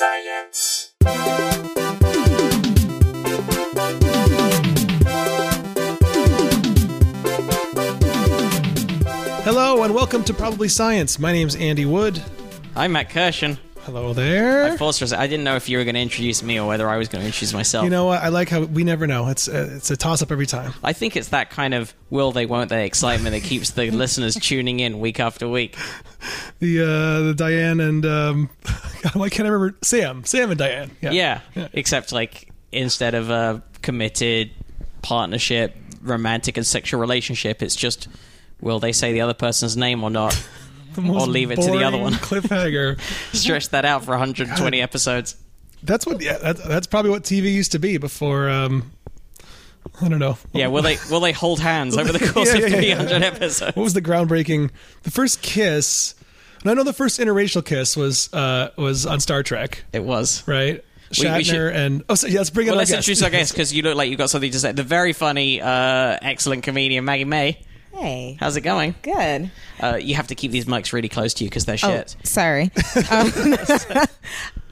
Science. Hello and welcome to Probably Science. My name's Andy Wood. I'm Matt Kirshen. Hello there. I forced for a sec- I didn't know if you were going to introduce me or whether I was going to introduce myself. You know what? I like how we never know. It's a, it's a toss up every time. I think it's that kind of will they, won't they excitement that keeps the listeners tuning in week after week. The uh, the Diane and um, God, why can't I remember Sam? Sam and Diane. Yeah. yeah Except, like, instead of a committed partnership, romantic and sexual relationship, it's just will they say the other person's name or not? Or leave it to the other one. Cliffhanger. Stretch that out for 120 episodes. that's what. Yeah, that's, that's probably what TV used to be before. Um, I don't know. Yeah, will they will they hold hands over the course Yeah, of yeah, yeah. 300 episodes? What was the groundbreaking? The first kiss. And I know the first interracial kiss was uh, was on Star Trek, It was. right? We- Shatner we should- and oh, so, yeah, let's bring it. Well, let's introduce our guest because you look like you've got something to say. The very funny, uh, excellent comedian Maggie May. Hey, How's it going? good. Uh, you have to keep these mics really close to you because they're Oh, shit. sorry. Um,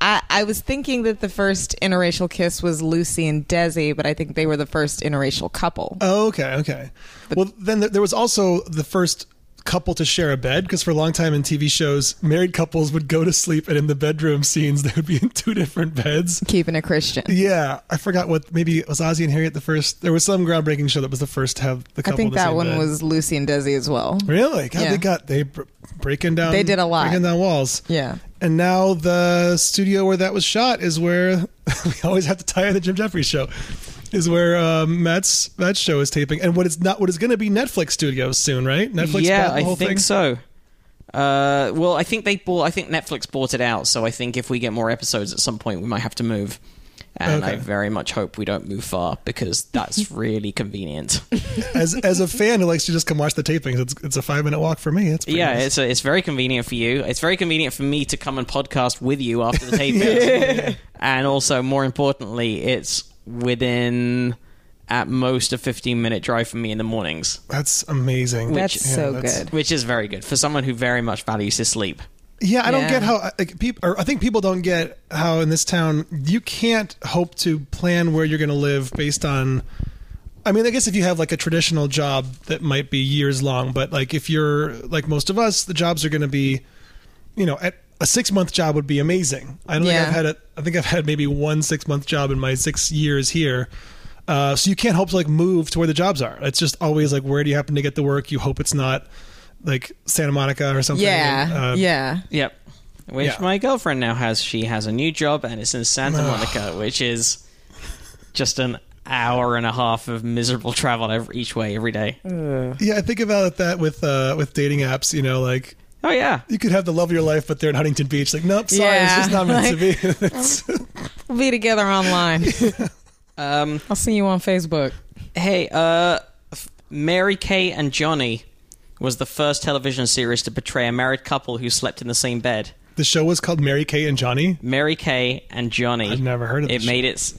I, I was thinking that the first interracial kiss was Lucy and Desi, but I think they were the first interracial couple. Oh, okay, okay. well, then th- there was also the first couple to share a bed because for a long time in TV shows, married couples would go to sleep and in the bedroom scenes they would be in two different beds. Keeping a Christian. Yeah, I forgot what. Maybe it was Ozzie and Harriet the first. There was some groundbreaking show that was the first to have the I think that one bed. was Lucy and Desi as well. really. God, Yeah. they got they br- breaking down. They did a lot. breaking down walls. Yeah. And now the studio where that was shot is where we always have to tie in the Jim Jefferies show. Is where um, Matt's Matt's show is taping, and what is not what is going to be Netflix Studios soon, right? Netflix yeah, bought the I think thing. so. Uh, well, I think they bought. I think Netflix bought it out. So I think if we get more episodes at some point, we might have to move. And I very much hope we don't move far because that's really convenient. As as a fan who likes to just come watch the tapings, it's it's a five minute walk for me. It's pretty yeah, nice. it's it's very convenient for you. It's very convenient for me to come and podcast with you after the taping. And also, more importantly, it's within at most a 15 minute drive from me in the mornings, that's amazing. That's Yeah, so that's- good. which is very good for someone who very much values his sleep. Yeah, I don't get how like people. Or I think people don't get how in this town you can't hope to plan where you're going to live based on. I mean, I guess if you have like a traditional job that might be years long, but like if you're like most of us, the jobs are going to be, you know, at a six month job would be amazing. I don't Yeah. think I've had a. I think I've had maybe one six month job in my six years here. Uh, so you can't hope to like move to where the jobs are. It's just always like where do you happen to get the work? You hope it's not like Santa Monica or something. Yeah. Uh, yeah. Yep. Which Yeah. my girlfriend now has. She has a new job and it's in Santa Monica, which is just an hour and a half of miserable travel every, each way every day. Yeah, I think about that with uh, with dating apps. You know, like Oh yeah. you could have the love of your life, but they're in Huntington Beach. Like, nope, sorry, it's just not meant to be. We'll be together online. Um, I'll see you on Facebook. hey, uh, Mary Kay and Johnny was the first television series to portray a married couple who slept in the same bed. the show was called Mary Kay and Johnny. Mary Kay and Johnny. I've never heard of it. this Made its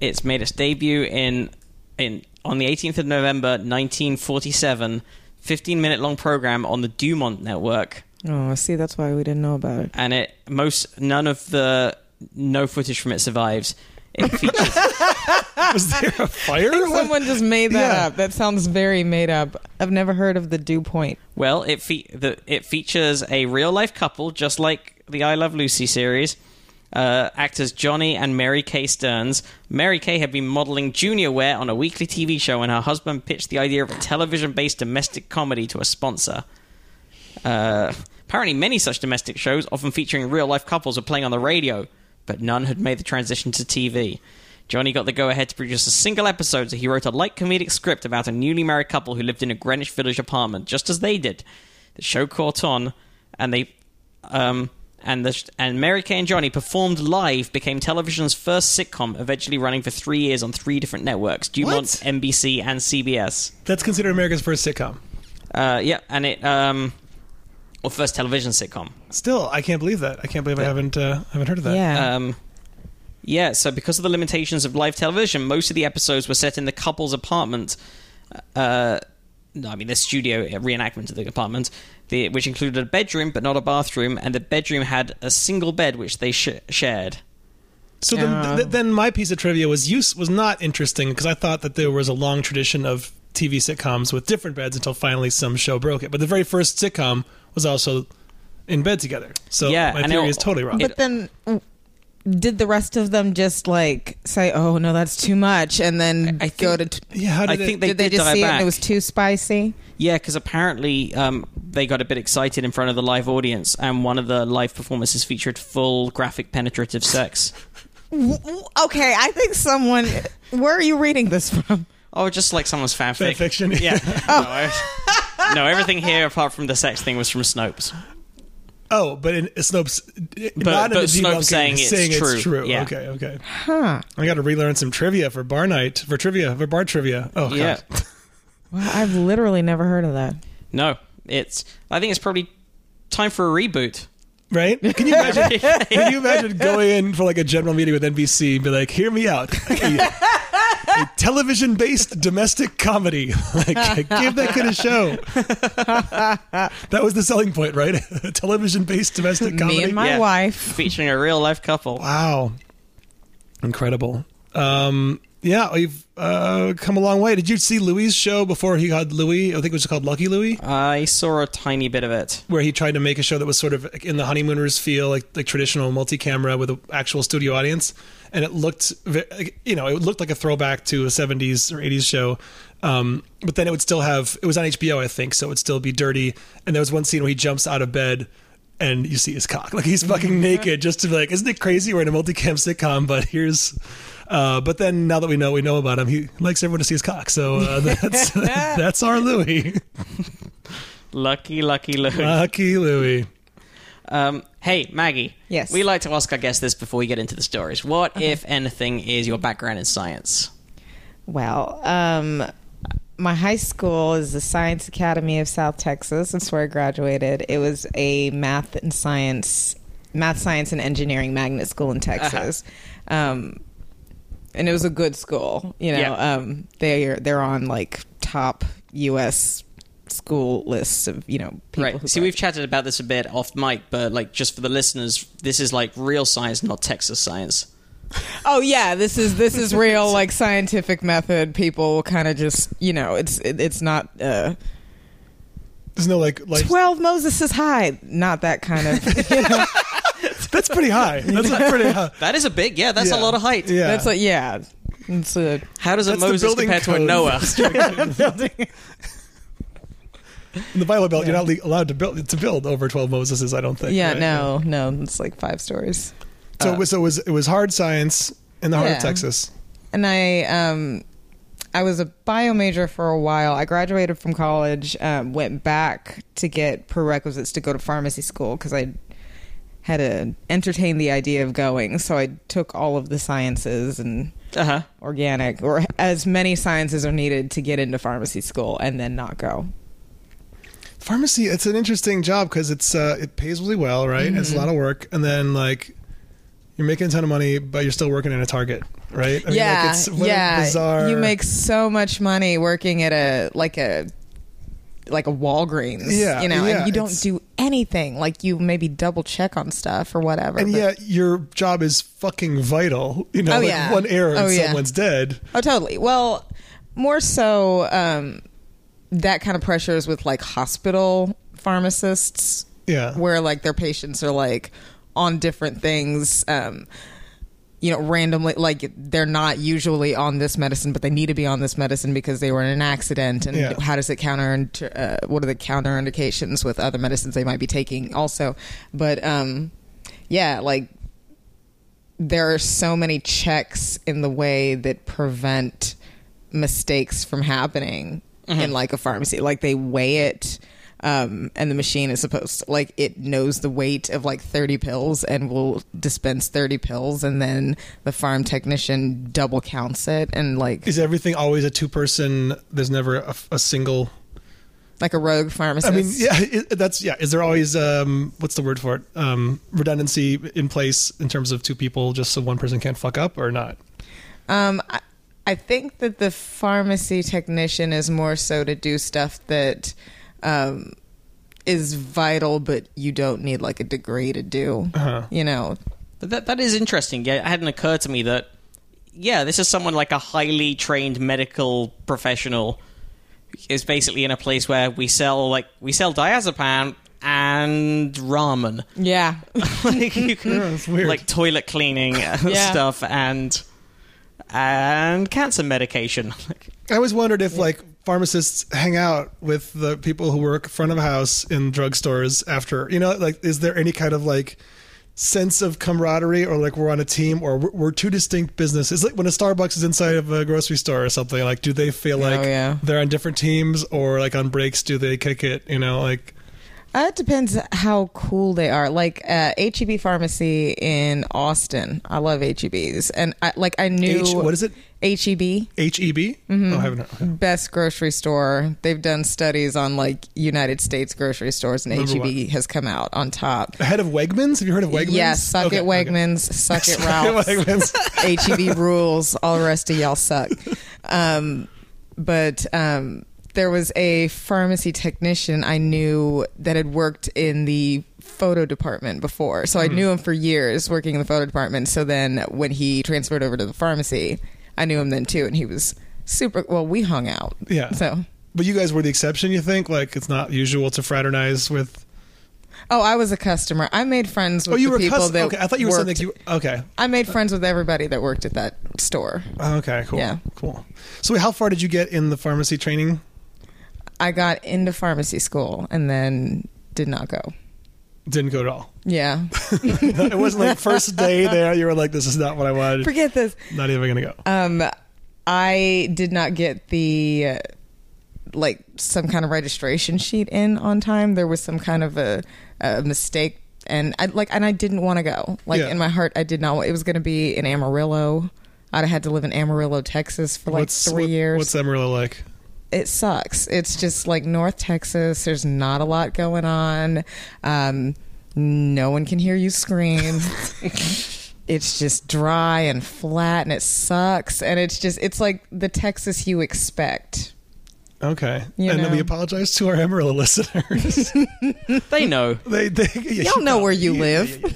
it's made its debut in in on the 18th of November 1947. 15 minute long program on the Dumont network Oh, see, that's why we didn't know about it. and it most none of the no footage from it survives. It features Was there a fire? What? Someone just made that Yeah. up. That sounds very made up. I've never heard of the dew point. well, it fe- the, it features a real life couple just like the I Love Lucy series. Uh, actors Johnny and Mary Kay Stearns. Mary Kay had been modeling junior wear on a weekly TV show when her husband pitched the idea of a television based domestic comedy to a sponsor. Uh, apparently, many such domestic shows, often featuring real life couples, were playing on the radio, but none had made the transition to TV. Johnny got the go ahead to produce a single episode, so he wrote a light comedic script about a newly married couple who lived in a Greenwich Village apartment, just as they did. The show caught on, and they. Um, and the, and Mary Kay and Johnny performed live became television's first sitcom, eventually running for three years on three different networks: Dumont, What? NBC, and CBS. That's considered America's first sitcom. Uh, yeah, and it um, or first television sitcom. Still, I can't believe that. I can't believe I haven't uh, haven't heard of that. Yeah. Um, yeah, so because of the limitations of live television, most of the episodes were set in the couple's apartment. Uh, no, I mean the studio reenactment of the apartment, the, which included a bedroom but not a bathroom, and the bedroom had a single bed which they sh- shared. So then, th- then my piece of trivia was use was not interesting because I thought that there was a long tradition of TV sitcoms with different beds until finally some show broke it. But the very first sitcom was also in bed together. So Yeah, my theory it- is totally wrong. But then, did the rest of them just like say, "Oh no, that's too much," and then I- I go think- to? T- yeah, how I did it, think they did they did just dial see it and it was too spicy? Yeah, because apparently um, they got a bit excited in front of the live audience, and one of the live performances featured full graphic penetrative sex. W- w- Okay, I think someone. Where are you reading this from? Oh, just like someone's fanfic. Fan fiction. Yeah. No, oh. no, everything here apart from the sex thing was from Snopes. Oh, but in uh, Snopes, But- not in but the Snopes debunking, saying it's true. true. Yeah. Okay, okay. Huh. I got to relearn some trivia for bar night for trivia for bar trivia. Oh, Yeah. God. Well, I've literally never heard of that. No, it's. I think it's probably time for a reboot. right? Can you imagine? can you imagine going in for like a general meeting with NBC and be like, "Hear me out." A, a television-based domestic comedy. like, give that kid a show. that was the selling point, right? a television-based domestic comedy. Me and my Yeah. wife. featuring a real life couple. Wow, incredible. Um, yeah, we've uh, come a long way. Did you see Louis' show before he got Louis? I think it was called Lucky Louie, I saw a tiny bit of it. where he tried to make a show that was sort of in the honeymooners feel, like like traditional multi-camera with an actual studio audience, and it looked, you know, it looked like a throwback to a '70s or '80s show. Um, but then it would still have it was on HBO, I think, so it would still be dirty. And there was one scene where he jumps out of bed. And you see his cock, like he's fucking naked, just to be like, isn't it crazy? We're in a multicam sitcom, but here's uh, but then now that we know we know about him, he likes everyone to see his cock. So uh, that's that's our Louis, Lucky, lucky Lou. lucky Louie. Um, hey, Maggie. Yes. We like to ask our guests this before we get into the stories. What, if anything, is your background in science? Well, um, my high school is the Science Academy of South Texas. That's where I graduated. It was a math and science, math, science, and engineering magnet school in Texas. Um, and it was a good school. You know, Yeah. um, they are they're on like top U.S. school lists of you know people. right. who See, grad- we've chatted about this a bit off mic, but like just for the listeners, this is like real science, not Texas science. Oh yeah, this is this is real like scientific method. People kind of just you know it's it, it's not. Uh, There's no like like 12 Moses is high. Not that kind of. You know, that's pretty high. That's pretty high. That is a big, yeah, that's a lot of height. Yeah, That's like, yeah. It's a. How does a That's the Moses building compare to a code. Noah? in the Bible Belt, you're not le- allowed to build to build over 12 Moseses. I don't think. Yeah, right? no, no. It's like five stories. So, it was, so it was it was hard science in the heart Yeah. of Texas. And I, um, I was a bio major for a while. I graduated from college, um, went back to get prerequisites to go to pharmacy school because I had to entertain the idea of going. So I took all of the sciences and Uh huh. organic, or as many sciences are needed to get into pharmacy school, and then not go. Pharmacy, it's an interesting job because it's uh, it pays really well, right? It's a Mm-hmm. lot of work, and then like you're making a ton of money, but you're still working in a Target, right? I yeah, like, it's what a yeah. bizarre. You make so much money working at a like a like a Walgreens. Yeah, you know, yeah, and you don't do anything. Like you maybe double check on stuff or whatever. and but- yet your job is fucking vital. You know, Oh, like yeah. one error and Oh, yeah. someone's dead. Oh, totally. Well, more so um, that kind of pressure is with like hospital pharmacists, Yeah. where like their patients are like on different things. Um, you know, randomly, like they're not usually on this medicine, but they need to be on this medicine because they were in an accident. And Yeah. how does it counter? Uh, what are the counter indications with other medicines they might be taking? Also, but um, yeah, like there are so many checks in the way that prevent mistakes from happening in like a pharmacy like they weigh it um, and the machine is supposed to like it knows the weight of like 30 pills and will dispense 30 pills and then the farm technician double counts it and like Is everything always a two person? There's never a, a single. like a rogue pharmacist I mean, yeah, it, that's yeah. Is there always um, what's the word for it? Um, redundancy in place in terms of two people, just so one person can't fuck up or not? Um, I, I think that the pharmacy technician is more so to do stuff that um, is vital, but you don't need like a degree to do. Uh-huh. You know, But that that is interesting. Yeah, it hadn't occurred to me that yeah, this is someone like a highly trained medical professional is basically in a place where we sell like we sell diazepam and ramen. Yeah. like you can Yeah, weird. like toilet cleaning Yeah. stuff and and cancer medication. I always wondered if like pharmacists hang out with the people who work front of house in drugstores after you know like is there any kind of like sense of camaraderie or like we're on a team or we're, we're two distinct businesses like when a starbucks is inside of a grocery store or something like do they feel oh, like yeah. they're on different teams or like on breaks do they kick it you know like Uh, it depends how cool they are. Like uh, HEB Pharmacy in Austin, I love HEBs, and I, like I knew H, what is it HEB heb Mm-hmm. oh, I haven't heard. best grocery store. They've done studies on like United States grocery stores, and Number HEB one. has come out on top. ahead of wegmans have you heard of wegmans Yes, suck Okay, it. Wegmans. Suck it, Suck it, Ralph's. Wegmans. HEB rules. All the rest of y'all suck. Um, but um, there was a pharmacy technician I knew that had worked in the photo department before. So I Hmm. knew him for years working in the photo department. So then when he transferred over to the pharmacy, I knew him then too. And he was super, well, we hung out. Yeah. So, but you guys were the exception you think like it's not usual to fraternize with oh, I was a customer. I made friends with Oh, you were people cus- that okay. I thought you were worked- something. You okay? I made friends with everybody that worked at that store. Oh, Okay, cool. Yeah. cool. So, how far did you get in the pharmacy training? I got into pharmacy school and then did not go. Didn't go at all. Yeah. it wasn't like first day there. You were like, "This is not what I wanted." Forget this. Not even gonna go. Um, I did not get the uh, like some kind of registration sheet in on time. There was some kind of a, a mistake, and I like, and I didn't want to go. Like Yeah. in my heart, I did not. It was going to be in Amarillo. I'd have had to live in Amarillo, Texas, for like three what- years. What's Amarillo like? It sucks. It's just like North Texas. There's not a lot going on. Um, no one can hear you scream. it's just dry and flat and it sucks. And it's just, it's like the Texas you expect. Okay, You and then we apologize to our Amarillo listeners. they know. they, they, yeah, Y'all know where you yeah, live. yeah, yeah.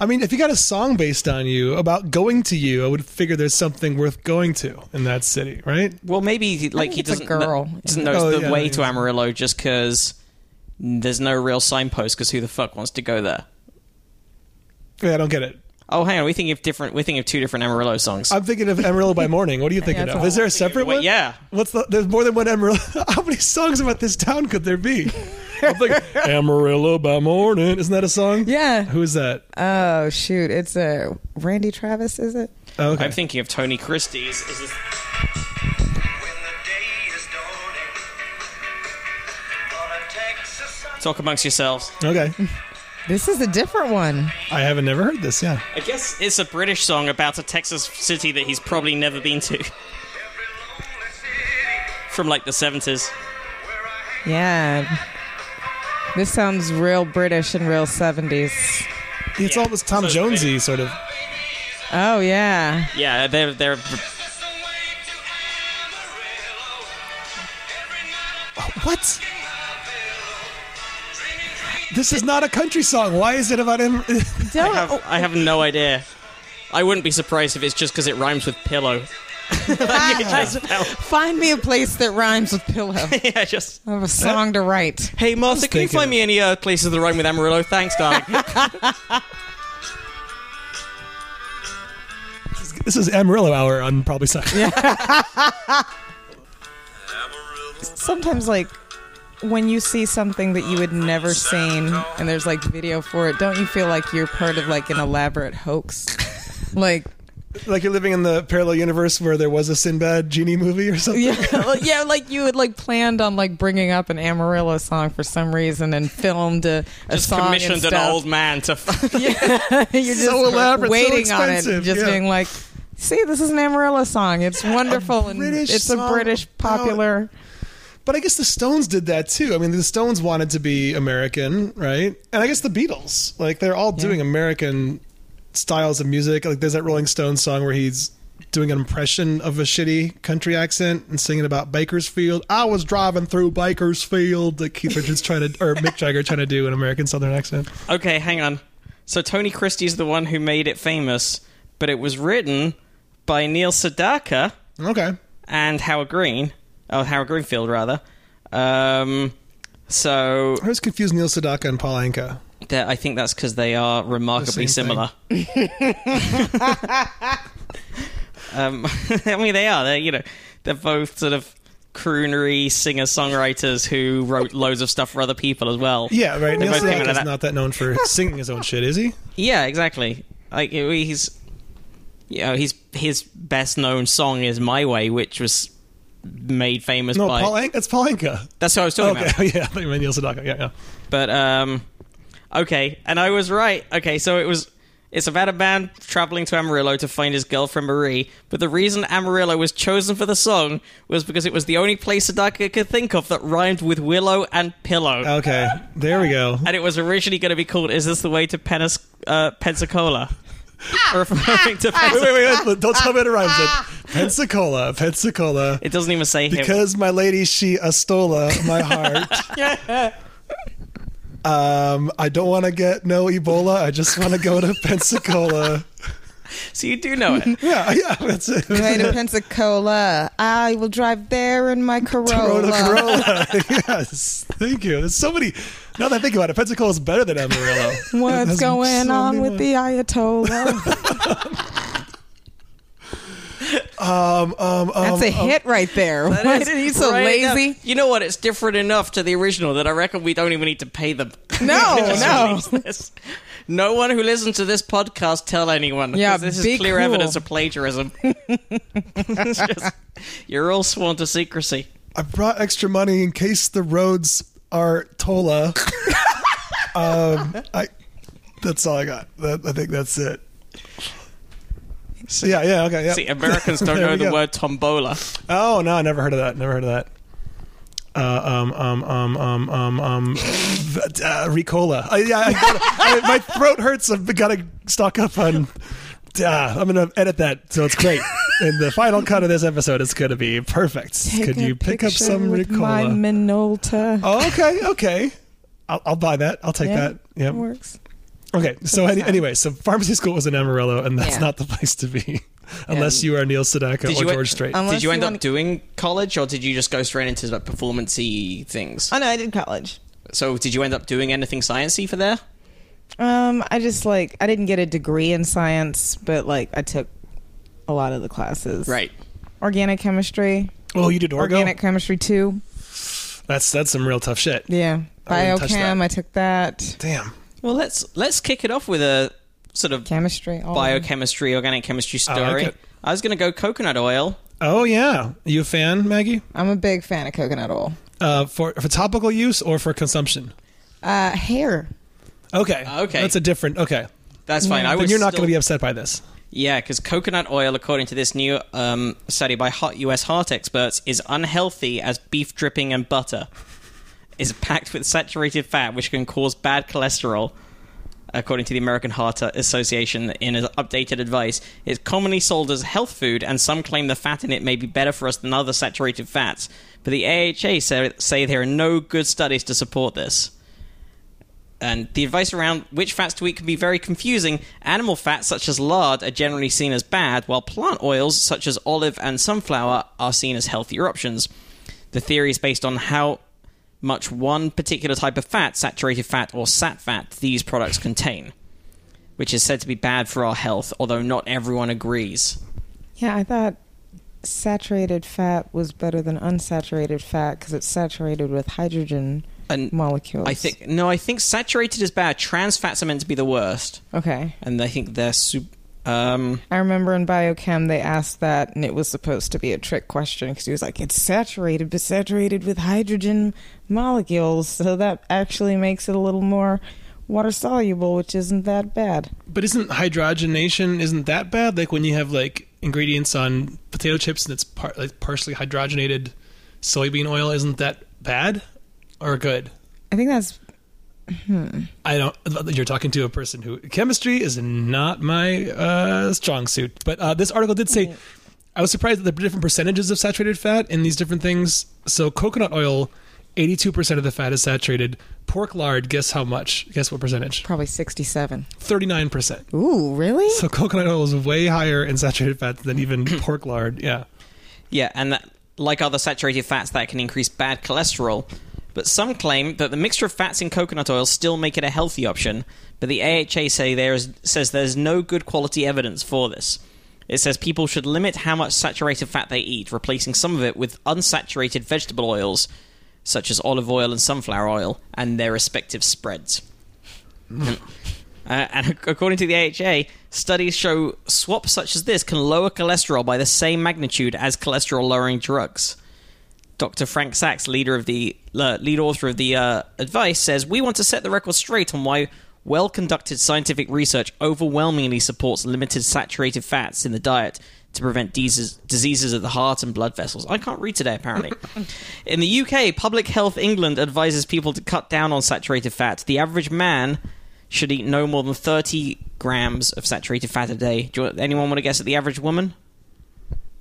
I mean, if you got a song based on you about going to you, I would figure there's something worth going to in that city, right? Well, maybe like he a doesn't girl. kn- doesn't know Oh, the yeah, way yeah. to Amarillo just because there's no real signpost. Because who the fuck wants to go there? Yeah, I don't get it. Oh, hang on. We think of different. We think of two different Amarillo songs. I'm thinking of Amarillo by Morning. What are you thinking that's of? all. Is there a separate Wait, one? yeah. What's the? There's more than one Amarillo. How many songs about this town could there be? I'm thinking Amarillo by Morning. Isn't that a song? Yeah. Who is that? Oh, shoot. It's a Randy Travis, is it? Oh, okay. I'm thinking of Tony Christie's. Is this, When the day is dawning on a Texas sun- talk amongst yourselves. okay. This is a different one. I haven't never heard this. Yeah. I guess it's a British song about a Texas city that he's probably never been to. every lonely city From like the 70s. Yeah. This sounds real British and real 70s. It's Yeah. almost Tom So- Jonesy sort of. Oh, yeah. Yeah, they're they're This is the way to Amarillo. Every night What? in my pillow. Dreaming, This is not a country song. Why is it about him? I have I have no idea. I wouldn't be surprised if it's just because it rhymes with pillow. Find me a place that rhymes with pillow. I yeah, just I have a song to write. hey Martha, can you thinking- find me any uh, places that rhyme with Amarillo? Thanks, darling. this is Amarillo Hour on probably Suck. Amarillo. Sometimes, like, when you see something that you had never seen and there's like video for it, don't you feel like you're part of like an elaborate hoax? like, Like you're living in the parallel universe where there was a Sinbad genie movie or something. yeah, well, yeah, like you had like planned on like bringing up an Amarillo song for some reason and filmed a, a just song commissioned and an old man to. Yeah, you're just So elaborate, so waiting on it, expensive, just yeah. being like, "See, this is an Amarillo song. It's wonderful and British it's a British popular." But I guess the Stones did that too. I mean, the Stones wanted to be American, right? And I guess the Beatles, like they're all doing American styles of music. Like there's that Rolling Stones song where he's doing an impression of a shitty country accent and singing about Bakersfield. I was driving through Bakersfield. Like Keith Richards trying to, or Mick Jagger trying to do an American Southern accent. okay, hang on. So Tony Christie's the one who made it famous, but it was written by Neil Sedaka Okay. and Howard Green. Oh, Howard Greenfield, rather. Um, so I was confused Neil Sedaka and Paul Anka. That- I think that's because they are remarkably same similar. um, I mean, they are. They're you know, they're both sort of croonery singer songwriters who wrote loads of stuff for other people as well. Yeah, right. Neil Sedaka is not that known for singing his own shit, is he? Yeah, exactly. Like he's, you know, his his best known song is "My Way," which was made famous No, by. Paul Anka. That's Paul Anka. That's what I was talking about. Yeah, I you Neil Sedaka. Yeah, yeah. But um, okay, and I was right. Okay, so it was. It's about a man traveling to Amarillo to find his girlfriend Marie, but the reason Amarillo was chosen for the song was because it was the only place Sedaka could think of that rhymed with willow and pillow. Okay, there we go. and it was originally going to be called "Is This the Way to Penis- uh, Pensacola?" Ah! referring to ah! Pensacola. wait, wait, wait! Don't tell me it rhymes. It Pensacola, Pensacola. It doesn't even say him. Because my lady, she uh, astola uh, my heart. um, I don't want to get no Ebola. I just want to go to Pensacola. So you do know it. Yeah, yeah, that's it. Way to Pensacola. I will drive there in my Corolla. Corolla, Corolla. yes, thank you. There's so many. Now that I think about it, Pensacola is better than Amarillo. What's going so on with more. the Ayatollah? Um, um, um, That's a hit right there. That Why is did he so right enough. lazy? You know what? It's different enough to the original that I reckon we don't even need to pay them. No, Just no. No one who listens to this podcast tell anyone. Yeah, this be is clear cool. evidence of plagiarism. Just- you're all sworn to secrecy. I brought extra money in case the roads are Tola. um, I. That's all I got. That, I think that's it. Yeah, yeah, okay, yeah. See, Americans don't know the go. word tombola. Oh no, I never heard of that. Never heard of that. Uh, um, um, um, um, um, um, uh, Ricola. I, yeah, I gotta, I, my throat hurts. I've got to stock up on. Uh, I'm gonna edit that so it's great. And the final cut of this episode, is gonna be perfect. Could you pick up picture some with My Minolta. Oh, okay, okay. I'll, I'll buy that. I'll take Yeah, that. Yep. Works. Okay. So any, anyway, so pharmacy school was in Amarillo, and that's Yeah. not the place to be, unless you are Neil Sedaka Did or you- George Strait. Did you end wanna- up doing college, or did you just go straight into like performancey things? Oh no, I did college. So, did you end up doing anything sciencey for there? Um, I just like I didn't get a degree in science, but like I took a lot of the classes. Right. Organic chemistry, oh, you did Orgo. organic chemistry too. That's that's some real tough shit. Yeah. I wouldn't touch Biochem, that. I took that. Damn. Well, let's let's kick it off with a sort of Chemistry. all biochemistry, organic chemistry I like story. I was going to go coconut oil. Oh yeah. you a fan, Maggie? I'm a big fan of coconut oil. Uh, for for topical use or for consumption? Uh, hair. Okay. Okay. That's a different. Okay. That's fine. I Then was you're not still- going to be upset by this. Yeah, because coconut oil, according to this new um, study by hot U.S. heart experts, is unhealthy as beef dripping and butter. Is packed with saturated fat, which can cause bad cholesterol. According to the American Heart Association, in an updated advice, it's commonly sold as health food, and some claim the fat in it may be better for us than other saturated fats. But the AHA say, say there are no good studies to support this. And the advice around which fats to eat can be very confusing. Animal fats, such as lard, are generally seen as bad, while plant oils, such as olive and sunflower, are seen as healthier options. The theory is based on how much one particular type of fat, saturated fat or sat fat, these products contain, which is said to be bad for our health, although not everyone agrees. Yeah, I thought saturated fat was better than unsaturated fat because it's saturated with hydrogen And molecules. I think no, I think saturated is bad. Trans fats are meant to be the worst, Okay. and I think they're sup- um, I remember in biochem they asked that, and it was supposed to be a trick question because he was like, "It's saturated, but saturated with hydrogen molecules, so that actually makes it a little more water soluble, which isn't that bad." But isn't hydrogenation isn't that bad? Like when you have like ingredients on potato chips and it's par- like partially hydrogenated soybean oil, isn't that bad or good? I think that's I don't. You're talking to a person who chemistry is not my uh, strong suit. But uh, this article did say I was surprised at the different percentages of saturated fat in these different things. So coconut oil 82% of the fat is saturated. Pork lard, guess how much? Guess what percentage? Probably 67. 39%. Ooh, really? So coconut oil is way higher in saturated fats than even pork lard. Yeah. Yeah, and that, like other saturated fats, that can increase bad cholesterol. But some claim that the mixture of fats in coconut oil still make it a healthy option. But the AHA say there is, says there's no good quality evidence for this. It says people should limit how much saturated fat they eat, replacing some of it with unsaturated vegetable oils, such as olive oil and sunflower oil, and their respective spreads. Uh, and according to the AHA, studies show swaps such as this can lower cholesterol by the same magnitude as cholesterol lowering drugs. Dr. Frank Sacks, leader of the uh, lead author of the uh, advice, says we want to set the record straight on why well-conducted scientific research overwhelmingly supports limited saturated fats in the diet to prevent diseases, diseases of the heart and blood vessels. I can't read today, apparently. in the UK, Public Health England advises people to cut down on saturated fat. The average man should eat no more than 30 grams of saturated fat a day. Do you, anyone want to guess at the average woman?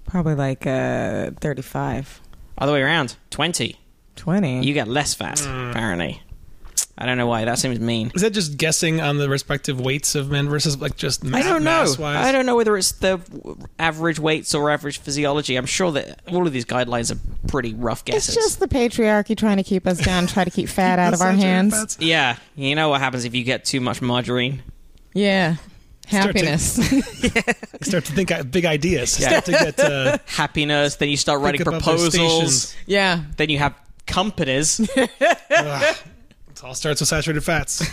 Probably like uh, 35. Other way around, 20. 20. You get less fat, mm. apparently. I don't know why. That seems mean. Is that just guessing on the respective weights of men versus like just I don't know. mass-wise? I don't know whether it's the average weights or average physiology. I'm sure that all of these guidelines are pretty rough guesses. it's just the patriarchy trying to keep us down, try to keep fat out of our Saturated hands. fats. yeah, you know what happens if you get too much margarine. Yeah. Start to- Happiness. Start to think big ideas. Yeah. Start to get uh, Happiness. Then you start writing proposals. yeah. Then you have companies. It all starts with saturated fats.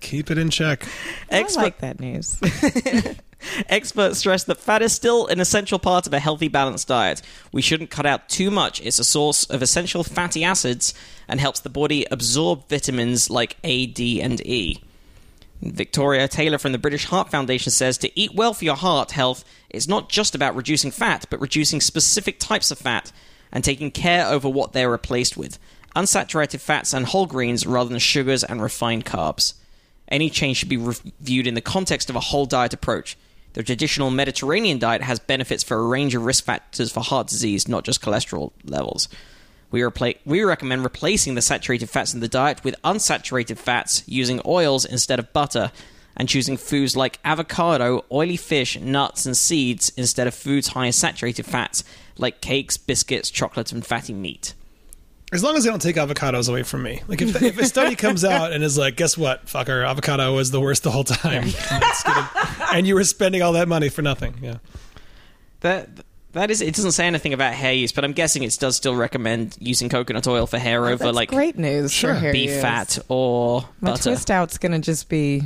Keep it in check. Expert- I like that news. Experts stress that fat is still an essential part of a healthy, balanced diet. We shouldn't cut out too much. It's a source of essential fatty acids and helps the body absorb vitamins like A, D, and E. Victoria Taylor from the British Heart Foundation says to eat well for your heart health is not just about reducing fat, but reducing specific types of fat and taking care over what they're replaced with unsaturated fats and whole grains rather than sugars and refined carbs. Any change should be re- viewed in the context of a whole diet approach. The traditional Mediterranean diet has benefits for a range of risk factors for heart disease, not just cholesterol levels. We, repla- we recommend replacing the saturated fats in the diet with unsaturated fats using oils instead of butter and choosing foods like avocado, oily fish, nuts, and seeds instead of foods high in saturated fats like cakes, biscuits, chocolate, and fatty meat. As long as they don't take avocados away from me. Like if, if a study comes out and is like, guess what, fucker, avocado was the worst the whole time, It's and you were spending all that money for nothing. Yeah. That that is, it doesn't say anything about hair use, but I'm guessing it does still recommend using coconut oil for hair over That's like great news Sure. for hair beef use. fat or My butter. twist out's gonna just be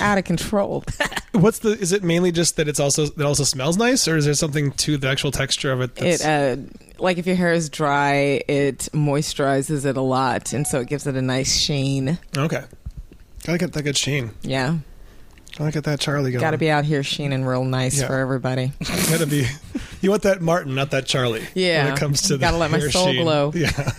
out of control. What's the? Is it mainly just that it's also that also smells nice, or is there something to the actual texture of it? That's, It uh, like if your hair is dry, it moisturizes it a lot, and so it gives it a nice sheen. okay. Gotta get that good sheen. Yeah, Gotta get that Charlie going. got to be out here sheening real nice Yeah. for everybody. Gotta be. You want that Martin, not that Charlie. Yeah. When it comes to the Gotta let my soul sheen. glow. Yeah.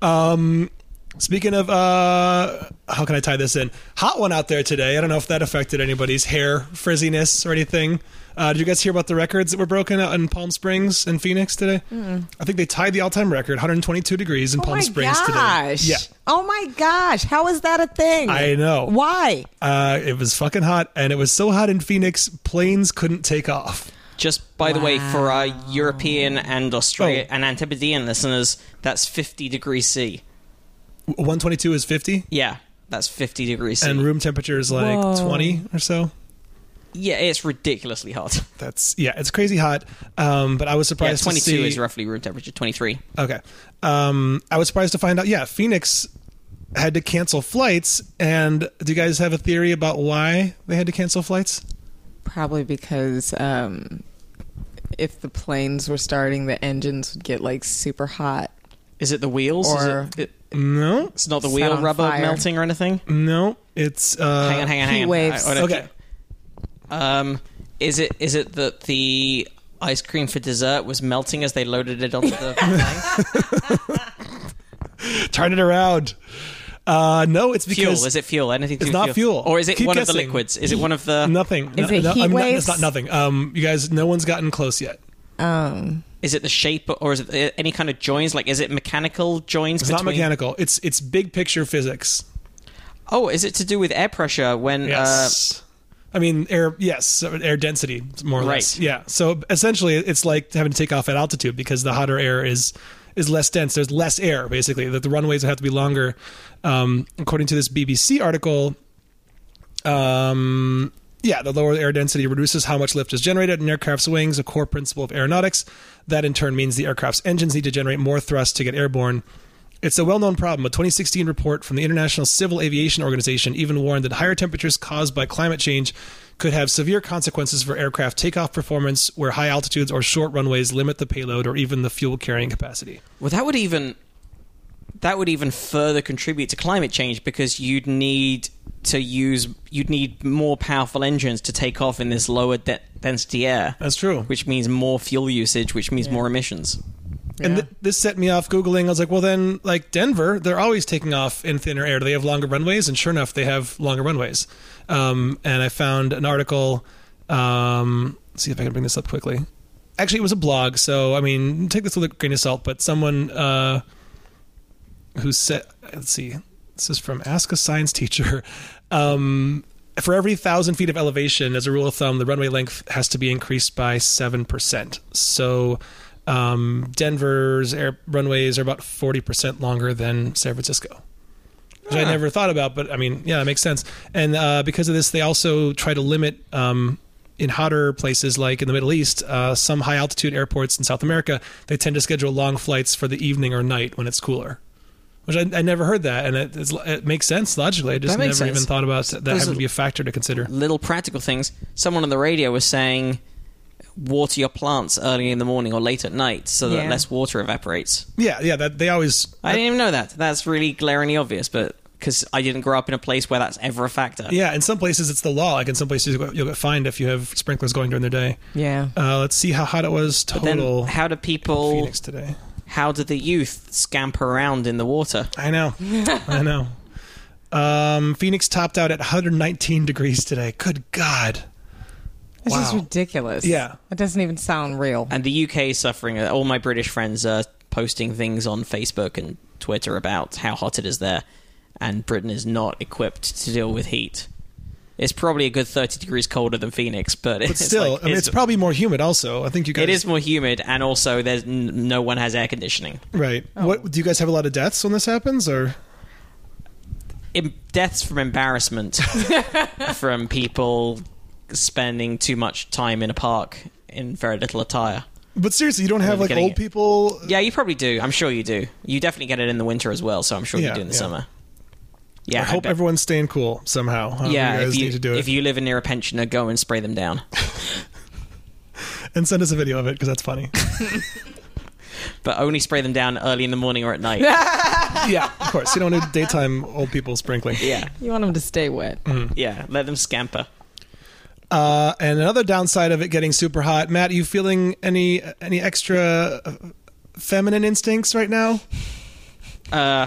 um. Speaking of, uh, how can I tie this in? Hot one out there today. I don't know if that affected anybody's hair frizziness or anything. Uh, did you guys hear about the records that were broken out in Palm Springs and Phoenix today? I think they tied the all-time record, 122 degrees in Oh Palm my Springs gosh! today. Oh my gosh! How is that a thing? I know. Why? Uh, it was fucking hot, and it was so hot in Phoenix, planes couldn't take off. Just by the way, for our European and Australia Oh. and Antipodean listeners, that's 50 degrees C. 122 is 50, Yeah, that's 50 degrees C. and room temperature is like Whoa. 20 or so. yeah, it's ridiculously hot. That's yeah, it's crazy hot. Um, but I was Yeah, surprised 22 to see. is roughly room temperature. 23. Okay, um, I was surprised to find out. Yeah, Phoenix had to cancel flights. And do you guys have a theory about why they had to cancel flights? Probably because um, if the planes were starting, the engines would get like super hot. Is it the wheels? Or- is it, it- No, it's not the Set wheel on rubber fire. melting or anything? no, it's uh, hang on, hang on, hang heat on. waves. I- I- Okay, Um, is it is it that the ice cream for dessert was melting as they loaded it onto the plane? turn it around. Uh, no, it's fuel? because Is it fuel? Anything? to It's not fuel. or is it Keep one of the liquids? Is it one of the? nothing. Is no, it no, heat I'm not- it's not nothing. Um, you guys, no one's gotten close yet. Um, is it the shape or is it any kind of joins? Like, is it mechanical joins? It's not mechanical. It's it's big picture physics. Oh, is it to do with air pressure when? Uh, Yes. I mean, air. Yes, air density, more or less. Yeah. So essentially, it's like having to take off at altitude because the hotter air is is less dense. There's less air, basically. That the runways have to be longer. Um, according to this BBC article, um, yeah, the lower air density reduces how much lift is generated in aircraft's wings, a core principle of aeronautics. That in turn means the aircraft's engines need to generate more thrust to get airborne. It's a well known problem. A 2016 report from the International Civil Aviation Organization even warned that higher temperatures caused by climate change could have severe consequences for aircraft takeoff performance, where high altitudes or short runways limit the payload or even the fuel carrying capacity. well, that would even that would even further contribute to climate change because you'd need to use you'd need more powerful engines to take off in this lower de- density air, That's true. which means more fuel usage, which means more emissions. And th- this set me off Googling. I was like, well, then, like Denver, they're always taking off in thinner air. Do they have longer runways? And sure enough, they have longer runways. Um, and I found an article. Um, let's see if I can bring this up quickly. Actually, it was a blog. So, I mean, take this with a grain of salt. But someone uh, who said, let's see, this is from Ask a Science Teacher. Um, for every thousand feet of elevation, as a rule of thumb, the runway length has to be increased by seven percent. So, um, Denver's air runways are about forty percent longer than San Francisco, which I Ah. never thought about. But I mean, yeah, it makes sense. And uh, because of this, they also try to limit. Um, in hotter places like in the Middle East, uh, some high altitude airports in South America, they tend to schedule long flights for the evening or night when it's cooler. Which I, I never heard that, and it, it's, it makes sense logically. I just never sense. even thought about that Those having to be a factor to consider. Little practical things. Someone on the radio was saying, water your plants early in the morning or late at night so that Yeah. less water evaporates. Yeah, yeah, that they always. I didn't even know that. That's really glaringly obvious, but because I didn't grow up in a place where that's ever a factor. Yeah, in some places it's the law. Like in some places you'll you'll get fined if you have sprinklers going during the day. Yeah. Uh, let's see how hot it was But then, total how do people? Phoenix today. How do the youth scamper around in the water? I know, I know. Um, Phoenix topped out at 119 degrees today. Good God. It's just Wow. ridiculous. Yeah. It doesn't even sound real. And the UK is suffering. Uh, all my British friends are posting things on Facebook and Twitter about how hot it is there, and Britain is not equipped to deal with heat. It's probably a good 30 degrees colder than Phoenix, but, But it's still, like- I mean, it's probably more humid. Also, I think you guys. it is more humid, and also there's n- no one has air conditioning. right. Oh. What do you guys have a lot of deaths when this happens, or Em- deaths from embarrassment from people spending too much time in a park in very little attire. but seriously, you don't have like old it. people. Yeah, you probably do. I'm sure you do. You definitely get it in the winter as well, so I'm sure Yeah, you do in the yeah. summer. Yeah, I hope bet- everyone's staying cool somehow. however Yeah, you guys if you need to do it. if you live near a pensioner, go and spray them down. and send us a video of it because that's funny. But only spray them down early in the morning or at night. yeah, of course. You don't need daytime old people sprinkling. yeah, You want them to stay wet. Mm-hmm. yeah. Let them scamper. Uh, and another downside of it getting super hot, Matt, you feeling any any extra uh, feminine instincts right now? Uh,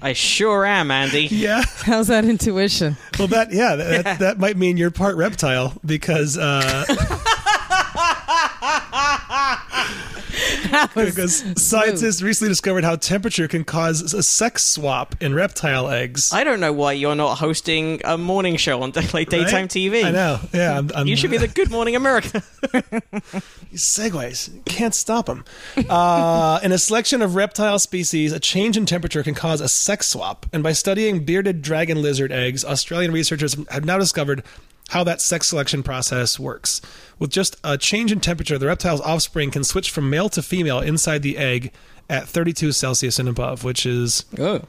I sure am, Andy. Yeah. How's that intuition? Well, that yeah, that, that, that might mean you're part reptile because uh, Because scientists recently discovered how temperature can cause a sex swap in reptile eggs. I don't know why you're not hosting a morning show on like daytime Right? TV. I know. Yeah, I'm, I'm, You should be the Good Morning America. These segues can't stop them. Uh, in a selection of reptile species, a change in temperature can cause a sex swap. And by studying bearded dragon lizard eggs, Australian researchers have now discovered how that sex selection process works. With just a change in temperature, the reptile's offspring can switch from male to female inside the egg at 32 Celsius and above, which is oh.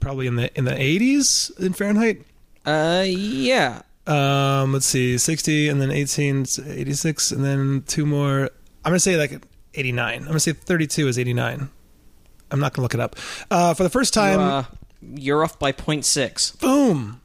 probably in the in the 80s in Fahrenheit. Uh, yeah. Um, let's see, 60 and then 18, 86, and then two more. I'm going to say like 89. I'm going to say 32 is 89. I'm not going to look it up. Uh, for the first time, You, uh, you're off by 0.6. boom.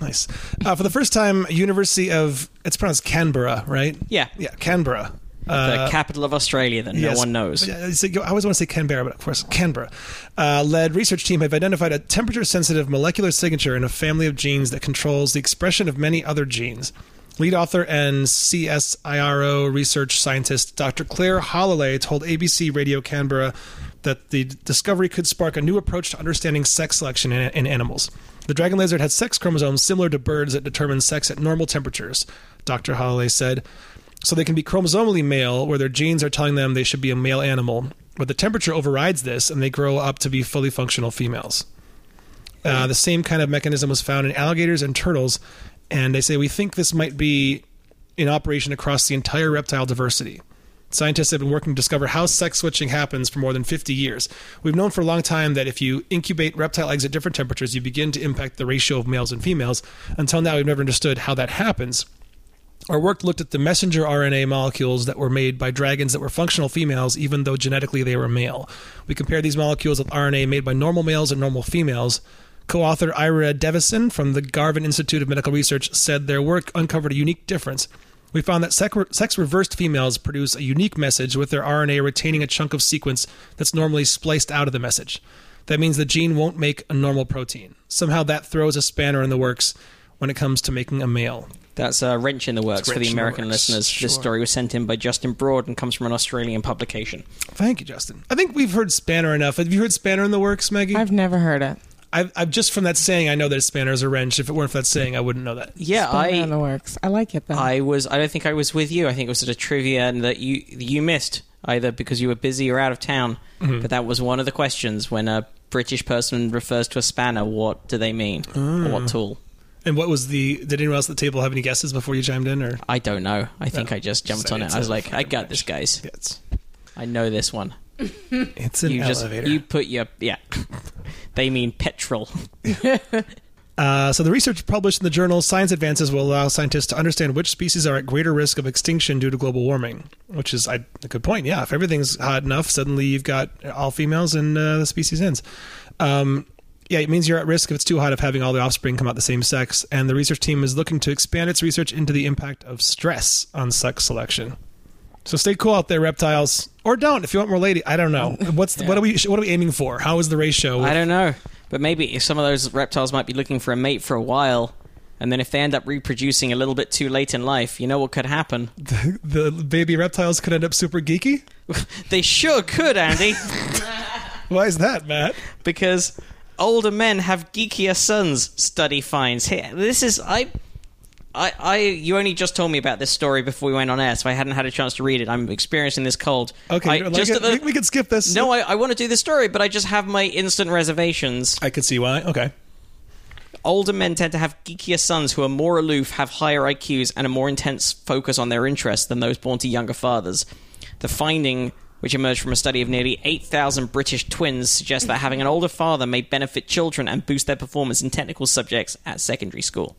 Nice. Uh, for the first time, University of, it's pronounced Canberra, right? Yeah. Yeah, Canberra. The Uh, capital of Australia that Yes. no one knows. Yeah, I always want to say Canberra, but of course Canberra. Uh, led research team have identified a temperature-sensitive molecular signature in a family of genes that controls the expression of many other genes. Lead author and CSIRO research scientist Dr. Clare Holleley told ABC Radio Canberra that the discovery could spark a new approach to understanding sex selection in, in animals. The dragon lizard has sex chromosomes similar to birds that determine sex at normal temperatures, Dr. Holleley said. So they can be chromosomally male, where their genes are telling them they should be a male animal, but the temperature overrides this and they grow up to be fully functional females. Uh, the same kind of mechanism was found in alligators and turtles, and they say we think this might be in operation across the entire reptile diversity. Scientists have been working to discover how sex switching happens for more than 50 years. We've known for a long time that if you incubate reptile eggs at different temperatures, you begin to impact the ratio of males and females. Until now, we've never understood how that happens. Our work looked at the messenger RNA molecules that were made by dragons that were functional females, even though genetically they were male. We compared these molecules with RNA made by normal males and normal females. Co author Ira Deveson from the Garvan Institute of Medical Research said their work uncovered a unique difference. We found that sex reversed females produce a unique message with their RNA retaining a chunk of sequence that's normally spliced out of the message. That means the gene won't make a normal protein. Somehow that throws a spanner in the works when it comes to making a male. That's a wrench in the works for the in the American listeners. sure. This story was sent in by Justin Broad and comes from an Australian publication. Thank you, Justin. I think we've heard spanner enough. Have you heard spanner in the works, Maggie? I've never heard it. I've, I've just from that saying, I know that a spanner is a wrench. If it weren't for that saying, I wouldn't know that. Yeah, Spinner in I the works. I like it though. I was I don't think I was with you. I think it was at a trivia and that you you missed either because you were busy or out of town. Mm-hmm. But that was one of the questions when a British person refers to a spanner, what do they mean? Or what tool? And what was the? Did anyone else at the table have any guesses before you chimed in? Or I don't know. I think No. I just jumped Say on it. it's I was a like, I fucking got this, guys. Yeah, it's I know this one. it's an you just elevator. you put your yeah. they mean petrol. Uh, so the research published in the journal Science Advances will allow scientists to understand which species are at greater risk of extinction due to global warming. Which is I, a good point. Yeah, if everything's hot enough, suddenly you've got all females and uh, the species ends. Um, yeah, it means you're at risk if it's too hot of having all the offspring come out the same sex. And the research team is looking to expand its research into the impact of stress on sex selection. So stay cool out there, reptiles, or don't if you want more lady. I don't know. What's the, what are we what are we aiming for? How is the ratio? I don't know. But maybe if some of those reptiles might be looking for a mate for a while, and then if they end up reproducing a little bit too late in life, you know what could happen? the baby reptiles could end up super geeky. They sure could, Andy, Why is that, Matt? because older men have geekier sons. Study finds. Here, this is I. I, I, you only just told me about this story before we went on air, so I hadn't had a chance to read it. I'm experiencing this cold. Okay, I, just like it? the, we, could skip this. no, I, I want to do the story, but I just have my instant reservations. I could see why. Okay. Older men tend to have geekier sons who are more aloof, have higher IQs, and a more intense focus on their interests than those born to younger fathers. The finding, which emerged from a study of nearly 8,000 British twins, suggests that having an older father may benefit children and boost their performance in technical subjects at secondary school.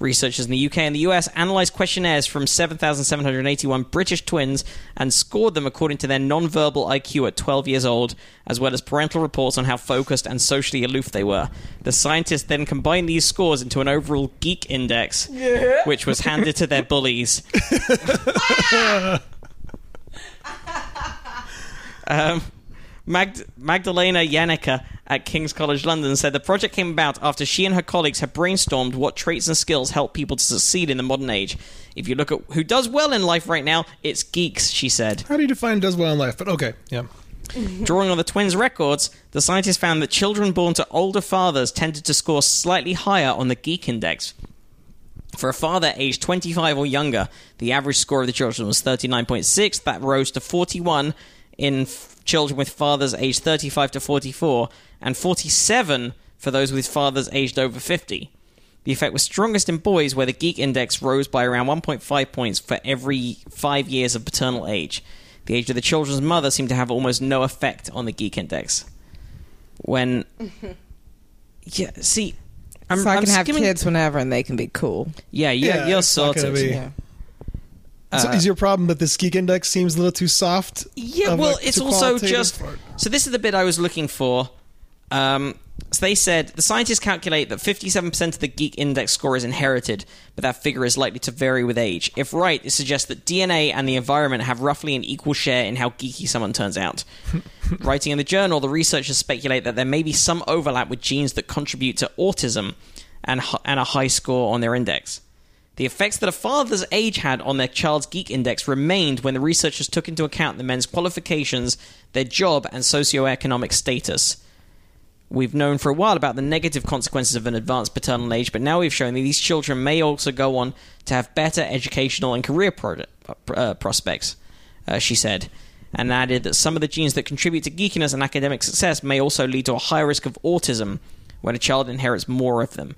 Researchers in the UK and the US analysed questionnaires from 7,781 British twins and scored them according to their non-verbal IQ at 12 years old, as well as parental reports on how focused and socially aloof they were. The scientists then combined these scores into an overall geek index, which was handed to their bullies. um, Magd- Magdalena Janecka at King's College London said the project came about after she and her colleagues had brainstormed what traits and skills help people to succeed in the modern age. If you look at who does well in life right now, it's geeks, she said. How do you define does well in life? But okay, yeah. Drawing on the twins' records, the scientists found that children born to older fathers tended to score slightly higher on the geek index. For a father aged 25 or younger, the average score of the children was 39.6. That rose to 41 in children with fathers aged 35 to 44, and 47 for those with fathers aged over 50. The effect was strongest in boys, where the geek index rose by around 1.5 points for every five years of paternal age. The age of the children's mother seemed to have almost no effect on the geek index. When. Yeah, see. I'm, so I I'm can have skimming- kids whenever and they can be cool. Yeah, you're, Yeah, you're it's not sorted. be- Yeah. So Uh, is your problem that this geek index seems a little too soft? Yeah, well, it's also just. So this is the bit I was looking for. Um, so they said the scientists calculate that 57% of the geek index score is inherited, but that figure is likely to vary with age. If right, it suggests that DNA and the environment have roughly an equal share in how geeky someone turns out. Writing in the journal, the researchers speculate that there may be some overlap with genes that contribute to autism and, and a high score on their index. The effects that a father's age had on their child's geek index remained when the researchers took into account the men's qualifications, their job, and socioeconomic status. We've known for a while about the negative consequences of an advanced paternal age, but now we've shown that these children may also go on to have better educational and career pro- uh, prospects, uh, she said, and added that some of the genes that contribute to geekiness and academic success may also lead to a higher risk of autism when a child inherits more of them.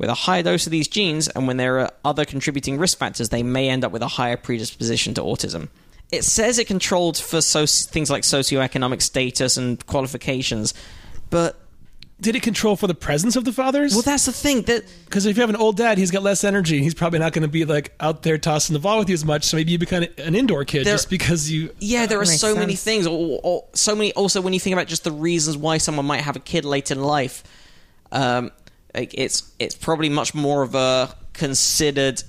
With a higher dose of these genes, and when there are other contributing risk factors, they may end up with a higher predisposition to autism. It says it controlled for soci- things like socioeconomic status and qualifications, but Did it control for the presence of the fathers? well, that's the thing that Because if you have an old dad, he's got less energy. He's probably not going to be like out there tossing the ball with you as much. So maybe you become an indoor kid There- just because you. yeah, there are makes so many things, or, or so many. Also, when you think about just the reasons why someone might have a kid late in life, um, like it's it's probably much more of a considered.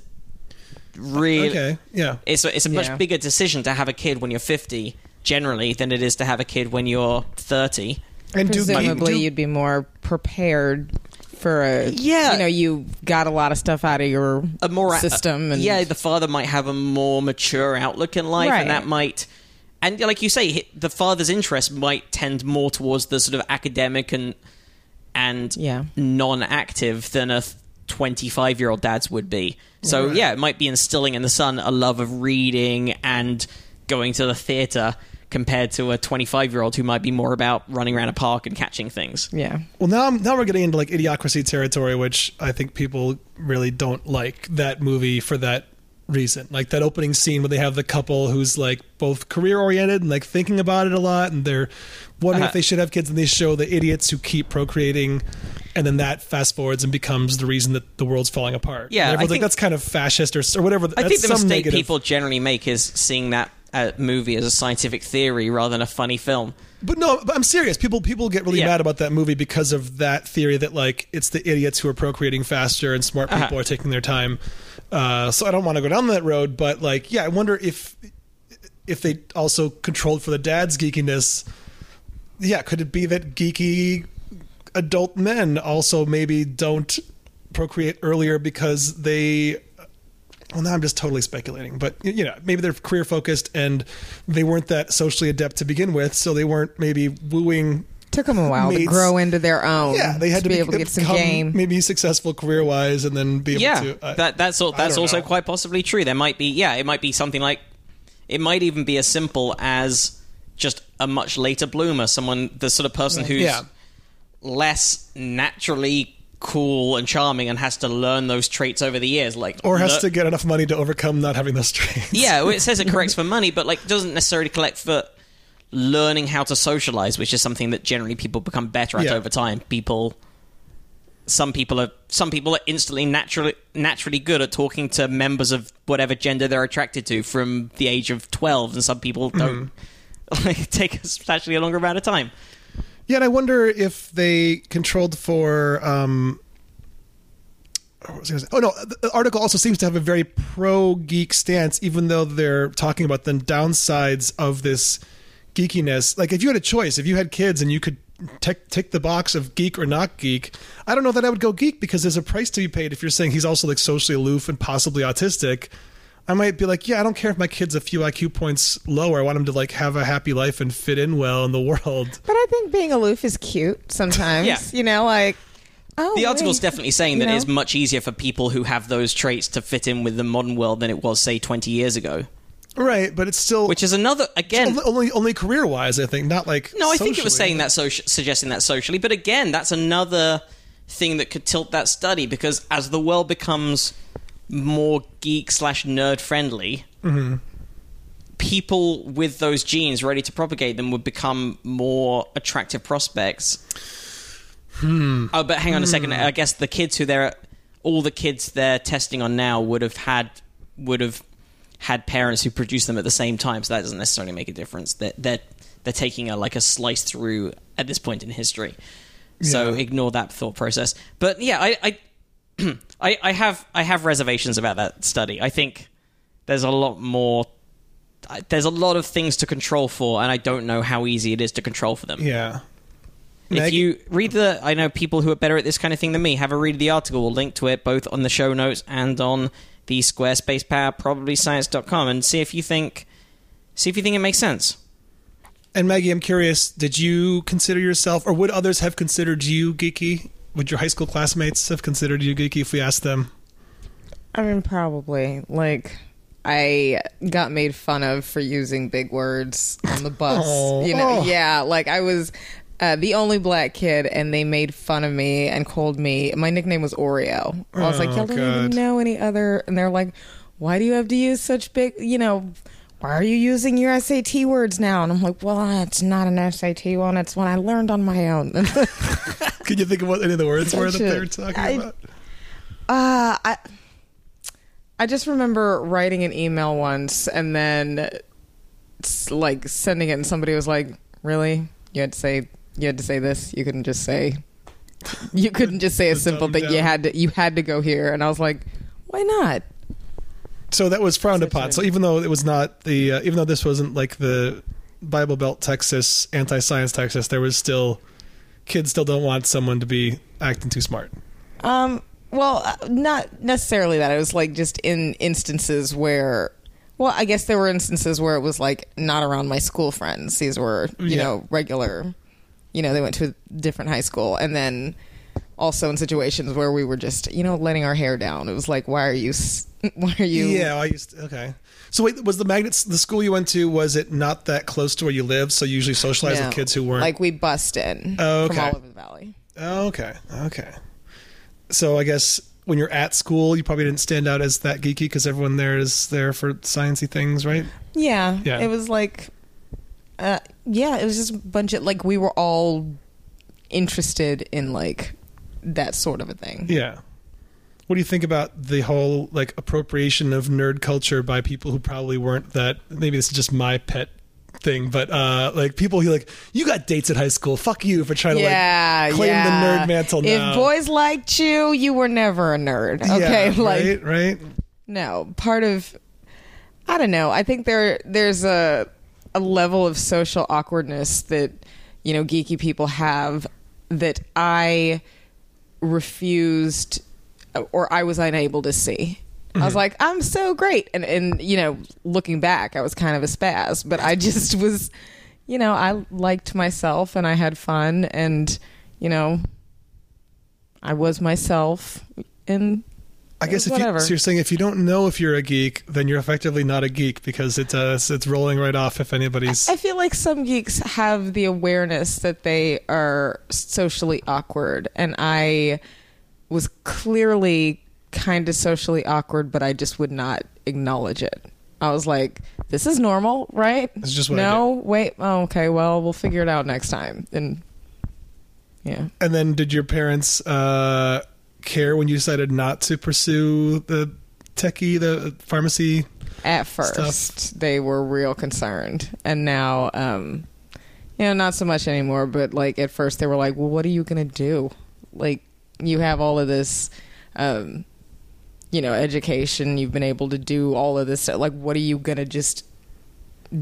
Real, Okay, yeah. it's a, it's a much Yeah. bigger decision to have a kid when you're 50 generally than it is to have a kid when you're 30. And Presumably, do, you'd be more prepared for a. Yeah. You know, you got a lot of stuff out of your a more system. and yeah, the father might have a more mature outlook in life, Right. and that might, and like you say, the father's interest might tend more towards the sort of academic and and Yeah. non-active than a 25 year old dad's would be. So Right. yeah, it might be instilling in the son a love of reading and going to the theater compared to a 25 year old who might be more about running around a park and catching things. Yeah. Well, now I'm, now we're getting into like idiocracy territory, which I think people really don't like that movie for that reason. Like that opening scene where they have the couple who's like both career oriented and like thinking about it a lot, and they're wondering Uh-huh. if they should have kids, and they show the idiots who keep procreating, and then that fast forwards and becomes the reason that the world's falling apart. Yeah, I like think- that's kind of fascist or, or whatever. I think the some mistake negative- people generally make is seeing that uh, movie as a scientific theory rather than a funny film. But no, but I'm serious. People people get really Yeah. mad about that movie because of that theory that like it's the idiots who are procreating faster and smart people Uh-huh. are taking their time. Uh, so I don't want to go down that road, but like, yeah, I wonder if if they also controlled for the dad's geekiness. Yeah, could it be that geeky adult men also maybe don't procreate earlier because they well now i'm just totally speculating but you know maybe they're career focused and they weren't that socially adept to begin with so they weren't maybe wooing Took them a while to grow into their own. yeah they had to, be be- able to get some game. maybe successful career wise and then be able yeah, to uh, that that's all, that's also know. quite possibly true. There might be yeah, it might be something like it might even be as simple as just a much later bloomer, someone the sort of person who's Yeah. less naturally cool and charming and has to learn those traits over the years, like or has lear- to get enough money to overcome not having those traits Yeah, well, it says it corrects for money, but like doesn't necessarily collect for learning how to socialize, which is something that generally people become better at Yeah. over time. People, some people are some people are instantly naturally naturally good at talking to members of whatever gender they're attracted to from the age of twelve, and some people don't. Like take actually a longer amount of time. Yeah, and I wonder if they controlled for. Um, what was I gonna say? Oh no! The article also seems to have a very pro geek stance, even though they're talking about the downsides of this geekiness. Like, if you had a choice, if you had kids and you could tick tick the box of geek or not geek, I don't know that I would go geek because there's a price to be paid. If you're saying he's also like socially aloof and possibly autistic, I might be like, yeah, I don't care if my kid's a few IQ points lower. I want him to like have a happy life and fit in well in the world. But I think being aloof is cute sometimes. Yeah. You know, like oh, The article's wait. definitely saying You that know? it's much easier for people who have those traits to fit in with the modern world than it was, say, twenty years ago. Right, but it's still Which is another again. only only, career wise. I think not like No, I think it was socially. saying that soci- suggesting that socially, but again, that's another thing that could tilt that study because as the world becomes more geek slash nerd friendly, Mm-hmm. people with those genes ready to propagate them would become more attractive prospects. Hmm. Oh, but hang on a second. I guess the kids who they're all the kids they're testing on now would have had would have had parents who produced them at the same time, so that doesn't necessarily make a difference. They're they're, they're taking a like a slice through at this point in history. So Yeah. ignore that thought process. But yeah, I I, I I have I have reservations about that study. I think there's a lot more. There's a lot of things to control for, and I don't know how easy it is to control for them. Yeah. If you read the, I know people who are better at this kind of thing than me. Have a read of the article. We'll link to it both on the show notes and on the Squarespace pad, probablyscience.com, and see if you think see if you think it makes sense. And Maggie, I'm curious, did you consider yourself, or would others have considered you geeky? Would your high school classmates have considered you geeky if we asked them? I mean, probably. Like, I got made fun of for using big words on the bus. Oh. you know, Oh. yeah. Like, I was uh, the only black kid, and they made fun of me and called me. My nickname was Oreo. I was like, Oh, y'all don't even know any other. And they're like, why do you have to use such big? You know. Why are you using your SAT words now? And I'm like, well, it's not an SAT one. It's one I learned on my own. Could you think of what any of the words were that they were talking I- about? Uh, I I just remember writing an email once and then like sending it and somebody was like, "Really? You had to say you had to say this. You couldn't just say you couldn't just say a simple thing. You had to you had to go here." And I was like, "Why not?" So that was frowned upon. So even though it was not the, uh, even though this wasn't like the Bible Belt Texas, anti-science Texas, there was still kids still don't want someone to be acting too smart. Um, well, uh, not necessarily that. It was like just in instances where, well, I guess there were instances where it was like not around my school friends. These were, you Yeah. know, regular, you know, they went to a different high school. And then also in situations where we were just, you know, letting our hair down. It was like, why are you, why are you, Yeah, I used to, okay. So wait, was the magnets the school you went to? Was it not that close to where you lived? So you usually socialize No. with kids who weren't. Like we bust in Oh, from okay. all over the valley. Oh, okay, okay. So I guess when you're at school, you probably didn't stand out as that geeky because everyone there is there for sciencey things, right? Yeah, Yeah. It was like, uh, yeah, it was just a bunch of like we were all interested in like that sort of a thing. Yeah. What do you think about the whole like appropriation of nerd culture by people who probably weren't that? Maybe this is just my pet thing, but uh like people who like you got dates at high school. Fuck you for trying Yeah, to like claim yeah. the nerd mantle now. If boys liked you, you were never a nerd. Yeah, Okay, like right, right. no part of. I don't know. I think there there's a a level of social awkwardness that you know geeky people have that I refused or I was unable to see. I was mm-hmm. like, I'm so great, and and you know, looking back, I was kind of a spaz, but I just was, you know, I liked myself and I had fun, and you know, I was myself, and I guess if you, so you're saying if you don't know if you're a geek, then you're effectively not a geek because it's uh, it's, rolling right off if anybody's. I feel like some geeks have the awareness that they are socially awkward, and I was clearly kind of socially awkward, but I just would not acknowledge it. I was like, "This is normal, right?" It's just what I no, wait. Oh, okay. Well, we'll figure it out next time. And yeah, And then, did your parents uh, care when you decided not to pursue the techie, the pharmacy? at first they were real concerned, and now, um, you know, not so much anymore. But like at first, they were like, "Well, what are you gonna do? Like, you have all of this." Um, you know, education. You've been able to do all of this. stuff. Like, what are you gonna just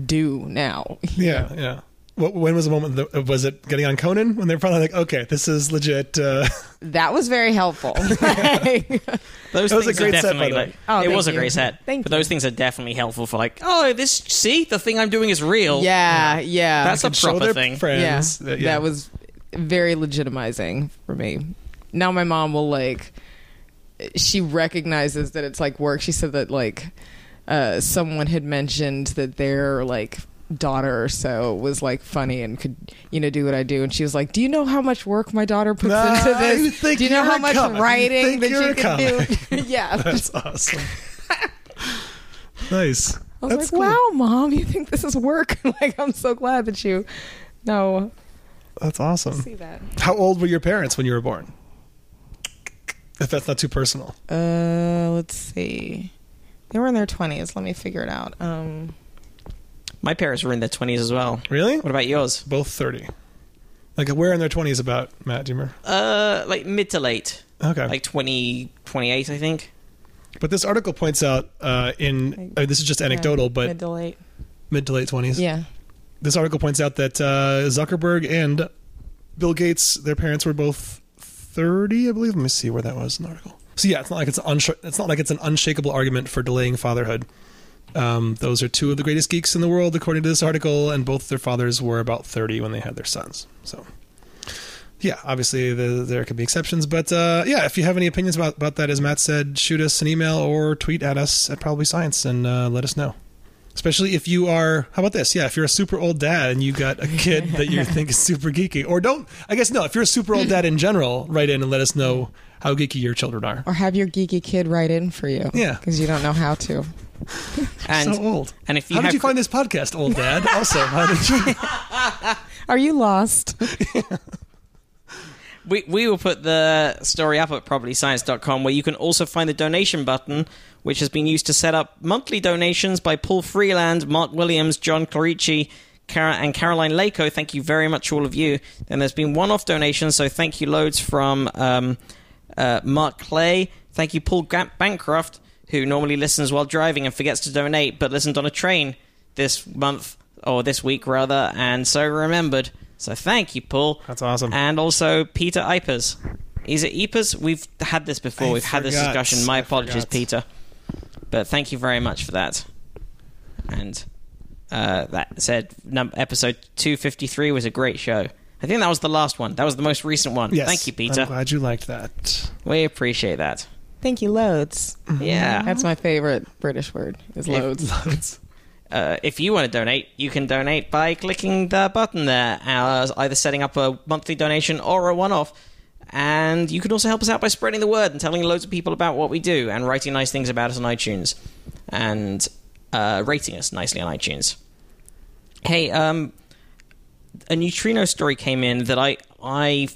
do now? Yeah, yeah. What, when was the moment? That, was it getting on Conan when they were finally like, okay, this is legit? Uh, That was very helpful. Those That was a things great are set, by definitely the like Oh, it thank was a great set. Thank but you. those things are definitely helpful for like, oh, this see the thing I'm doing is real. yeah, yeah. That's a proper thing. Friends. yeah, that- yeah. that was very legitimizing for me. Now my mom will like she recognizes that it's like work. She said that like uh someone had mentioned that their like daughter or so was like funny and could you know do what I do and she was like do you know how much work my daughter puts Nah, into you this think do you know how much comic. Writing think that you can do yeah That's awesome. nice. I was That's like cool. wow mom you think this is work like I'm so glad that you no That's awesome. see that How old were your parents when you were born? If that's not too personal. Uh, let's see. They were in their twenties. Let me figure it out. Um, My parents were in their twenties as well. Really? What about yours? Both 30. Like, where in their 20s about, Matt? Do you remember? Uh, like mid to late, Okay. like 20, 28, I think. but this article points out uh, in, uh, this is just anecdotal, yeah, but mid to late. mid to late 20s. Yeah. This article points out that uh, Zuckerberg and Bill Gates, their parents were both 30, I believe. Let me see where that was in the article. So yeah, it's not like it's unsh- it's not like it's an unshakable argument for delaying fatherhood. Um, those are two of the greatest geeks in the world, according to this article, and both their fathers were about 30 when they had their sons. So, yeah, obviously the, there could be exceptions, but uh, yeah, if you have any opinions about, about that, as Matt said, shoot us an email or tweet at us at Probably Science and uh, let us know. Especially if you are, how about this? Yeah, if you're a super old dad and you got a kid that you think is super geeky, or don't, I guess no, if you're a super old dad in general, write in and let us know how geeky your children are. Or have your geeky kid write in for you. Yeah. Because you don't know how to. And so old. and if you how have did you find this podcast, old dad? Also, how did you? Are you lost? We, we will put the story up at probablyscience.com where you can also find the donation button, which has been used to set up monthly donations by Paul Freeland, Mark Williams, John Clarici, Cara- and Caroline Lako. Thank you very much, all of you. Then there's been one off donations, so thank you loads from um, uh, Mark Clay. Thank you, Paul Ga- Bancroft, who normally listens while driving and forgets to donate, but listened on a train this month, or this week rather, and so remembered. So thank you, Paul. That's awesome. And also Peter Ipers. Is it Ipers? We've had this before. I We've had this discussion. My I apologies, forgot. Peter. But thank you very much for that. And uh, that said, num- episode 253 was a great show. I think that was the last one. That was the most recent one. Yes. Thank you, Peter. I'm glad you liked that. We appreciate that. Thank you, loads. Yeah. That's my favorite British word, is loads. Loads. Uh, if you want to donate, you can donate by clicking the button there, uh, either setting up a monthly donation or a one off. And you can also help us out by spreading the word and telling loads of people about what we do and writing nice things about us on iTunes and uh, rating us nicely on iTunes. Hey, um, a neutrino story came in that I I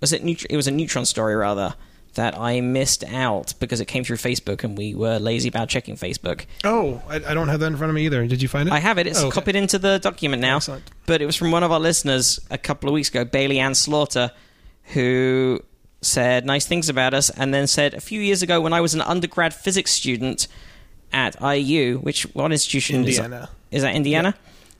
was it neut- it was a neutron story rather that I missed out because it came through Facebook and we were lazy about checking Facebook. Oh, I, I don't have that in front of me either. Did you find it? I have it. It's Oh, okay. copied into the document now. Excellent. But it was from one of our listeners a couple of weeks ago, Bailey Ann Slaughter, who said nice things about us and then said a few years ago when I was an undergrad physics student at IU, which what institution Indiana. is, is that Indiana?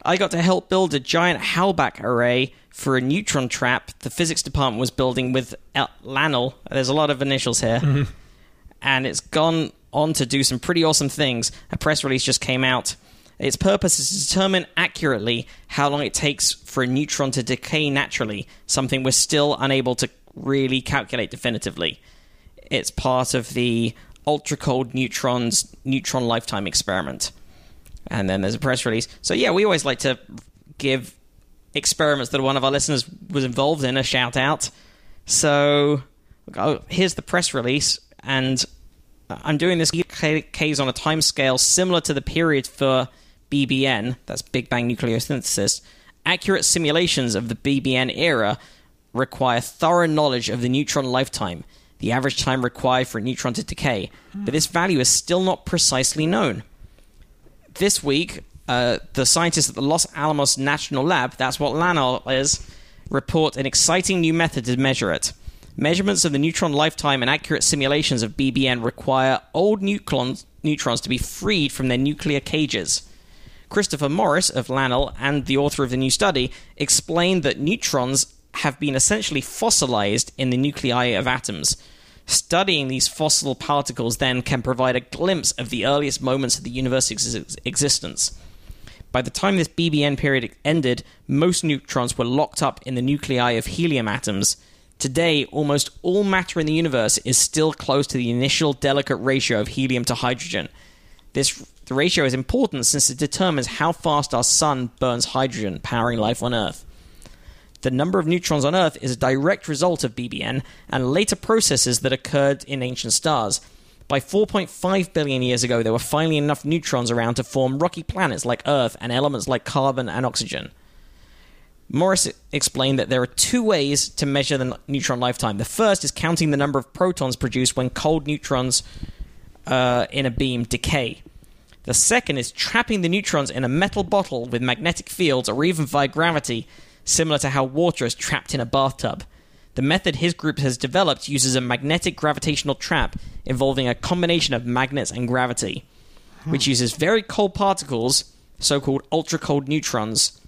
I got to help build a giant Halbach array for a neutron trap the physics department was building with El- LANL. There's a lot of initials here mm-hmm. and it's gone on to do some pretty awesome things. A press release just came out. Its purpose is to determine accurately how long it takes for a neutron to decay naturally, something we're still unable to really calculate definitively. It's part of the ultra cold neutrons neutron lifetime experiment. And then there's a press release. So yeah, we always like to give experiments that one of our listeners was involved in a shout out. So oh, here's the press release, and uh, I'm doing this case on a time scale similar to the period for BBN, that's Big Bang nucleosynthesis. Accurate simulations of the BBN era require thorough knowledge of the neutron lifetime, the average time required for a neutron to decay, but this value is still not precisely known this week, uh, the scientists at the Los Alamos National Lab, that's what LANL is, report an exciting new method to measure it. Measurements of the neutron lifetime and accurate simulations of BBN require old neutrons, neutrons to be freed from their nuclear cages. Christopher Morris of LANL and the author of the new study explained that neutrons have been essentially fossilized in the nuclei of atoms. Studying these fossil particles then can provide a glimpse of the earliest moments of the universe's ex- existence. By the time this BBN period ended, most neutrons were locked up in the nuclei of helium atoms. Today, almost all matter in the universe is still close to the initial delicate ratio of helium to hydrogen. This the ratio is important since it determines how fast our sun burns hydrogen, powering life on Earth. The number of neutrons on Earth is a direct result of BBN and later processes that occurred in ancient stars. By 4.5 billion years ago, there were finally enough neutrons around to form rocky planets like Earth and elements like carbon and oxygen. Morris explained that there are two ways to measure the neutron lifetime. The first is counting the number of protons produced when cold neutrons uh, in a beam decay. The second is trapping the neutrons in a metal bottle with magnetic fields or even via gravity, similar to how water is trapped in a bathtub. The method his group has developed uses a magnetic gravitational trap involving a combination of magnets and gravity, hmm. which uses very cold particles, so called ultra cold neutrons,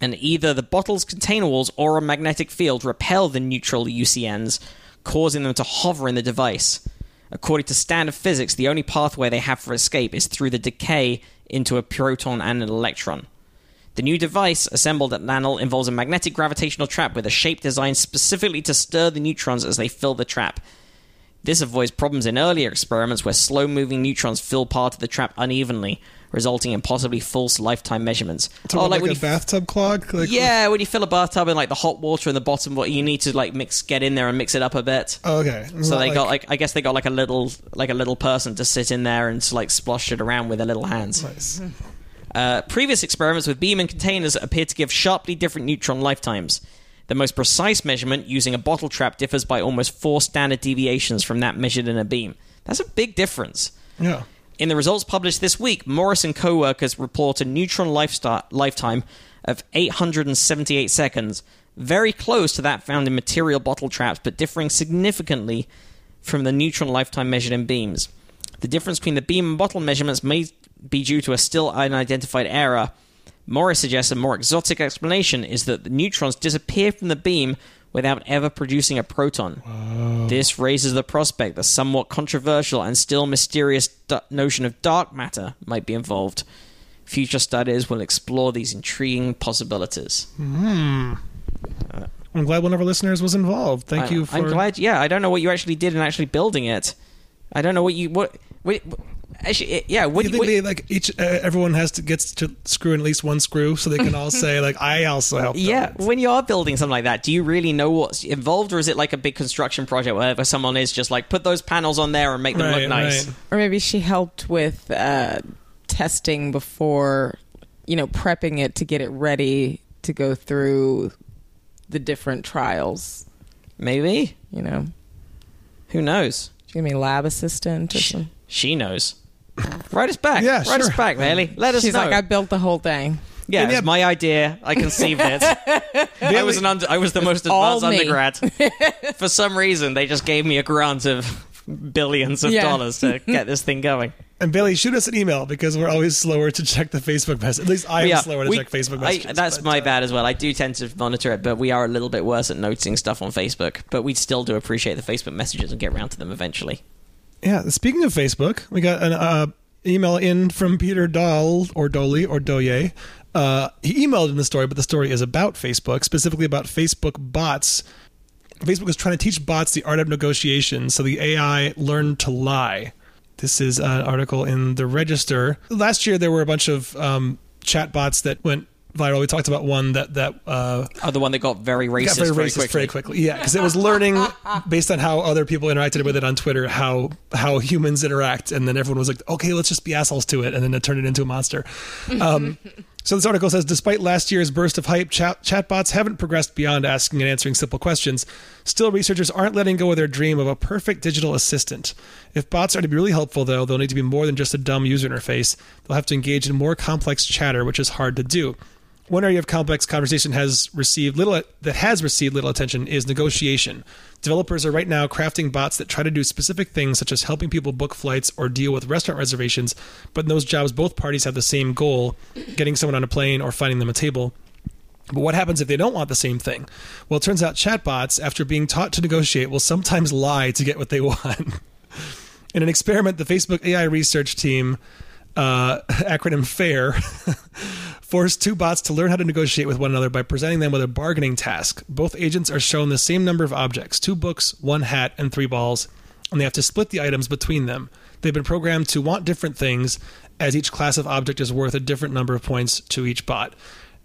and either the bottle's container walls or a magnetic field repel the neutral UCNs, causing them to hover in the device. According to standard physics, the only pathway they have for escape is through the decay into a proton and an electron. The new device, assembled at LANL, involves a magnetic gravitational trap with a shape designed specifically to stir the neutrons as they fill the trap. This avoids problems in earlier experiments where slow moving neutrons fill part of the trap unevenly, resulting in possibly false lifetime measurements. So oh, like, when a you bathtub clog? Like, yeah, when you fill a bathtub and like the hot water in the bottom, what you need to like mix, get in there and mix it up a bit. Oh, okay. It's So not they got like I guess they got like a little like a little person to sit in there and to, like splosh it around with their little hands. Nice. Mm-hmm. Uh, previous experiments with beam and containers appear to give sharply different neutron lifetimes. The most precise measurement using a bottle trap differs by almost four standard deviations from that measured in a beam. That's a big difference. Yeah. In the results published this week, Morris and co-workers report a neutron lifetime of 878 seconds, very close to that found in material bottle traps, but differing significantly from the neutron lifetime measured in beams. The difference between the beam and bottle measurements may be due to a still unidentified error. Morris suggests a more exotic explanation is that the neutrons disappear from the beam without ever producing a proton. This raises the prospect the somewhat controversial and still mysterious d- notion of dark matter might be involved. Future studies will explore these intriguing possibilities. Hmm. Uh, I'm glad one of our listeners was involved. Thank I, you for. I'm glad. Yeah, I don't know what you actually did in actually building it. I don't know what you what. what actually, yeah. What, You think what- they like each uh, everyone has to gets to screw in at least one screw so they can all say like I also helped. yeah, them. when you are building something like that, do you really know what's involved, or is it like a big construction project where where someone is just like put those panels on there and make them Right, look nice? right. Or maybe she helped with uh, testing before, you know, prepping it to get it ready to go through the different trials. Maybe. You know, Who knows? she gave me a lab assistant or She, something. she knows. Write us back. Yeah, Write us back, Bailey. Let us She's know. like, I built the whole thing. yeah, And it's yeah- my idea. I conceived it. I was an under, I was the most advanced me. undergrad. For some reason, they just gave me a grant of billions of Yeah. dollars to get this thing going. And Bailey, shoot us an email because we're always slower to check the Facebook message. At least I am yeah, slower to we- check Facebook I- messages. that's but, my uh, bad as well. I do tend to monitor it, but we are a little bit worse at noticing stuff on Facebook. But we still do appreciate the Facebook messages and get around to them eventually. Yeah. Speaking of Facebook, we got an uh, email in from Peter Dahl or Dolly or Doye. Uh, he emailed in the story, but the story is about Facebook, specifically about Facebook bots. Facebook is trying to teach bots the art of negotiation, so the AI learned to lie. This is an article in the Register. Last year, there were a bunch of um, chat bots that went viral. We talked about one that that uh, Oh, the one that got very racist, got very very, racist quickly. very quickly. Yeah, because it was learning based on how other people interacted with it on Twitter how how humans interact, and then everyone was like, okay, let's just be assholes to it, and then it turned it into a monster. Um, so this article says, despite last year's burst of hype, chat chatbots haven't progressed beyond asking and answering simple questions. Still, researchers aren't letting go of their dream of a perfect digital assistant. If bots are to be really helpful, though, they'll need to be more than just a dumb user interface. They'll have to engage in more complex chatter, which is hard to do. One area of complex conversation has received little that has received little attention is negotiation. Developers are right now crafting bots that try to do specific things such as helping people book flights or deal with restaurant reservations, but in those jobs both parties have the same goal, getting someone on a plane or finding them a table. But what happens if they don't want the same thing? Well, it turns out chatbots, after being taught to negotiate, will sometimes lie to get what they want. In an experiment, the Facebook AI research team, uh, acronym FAIR, forced two bots to learn how to negotiate with one another by presenting them with a bargaining task. Both agents are shown the same number of objects two books, one hat, and three balls, and they have to split the items between them. They've been programmed to want different things, as each class of object is worth a different number of points to each bot.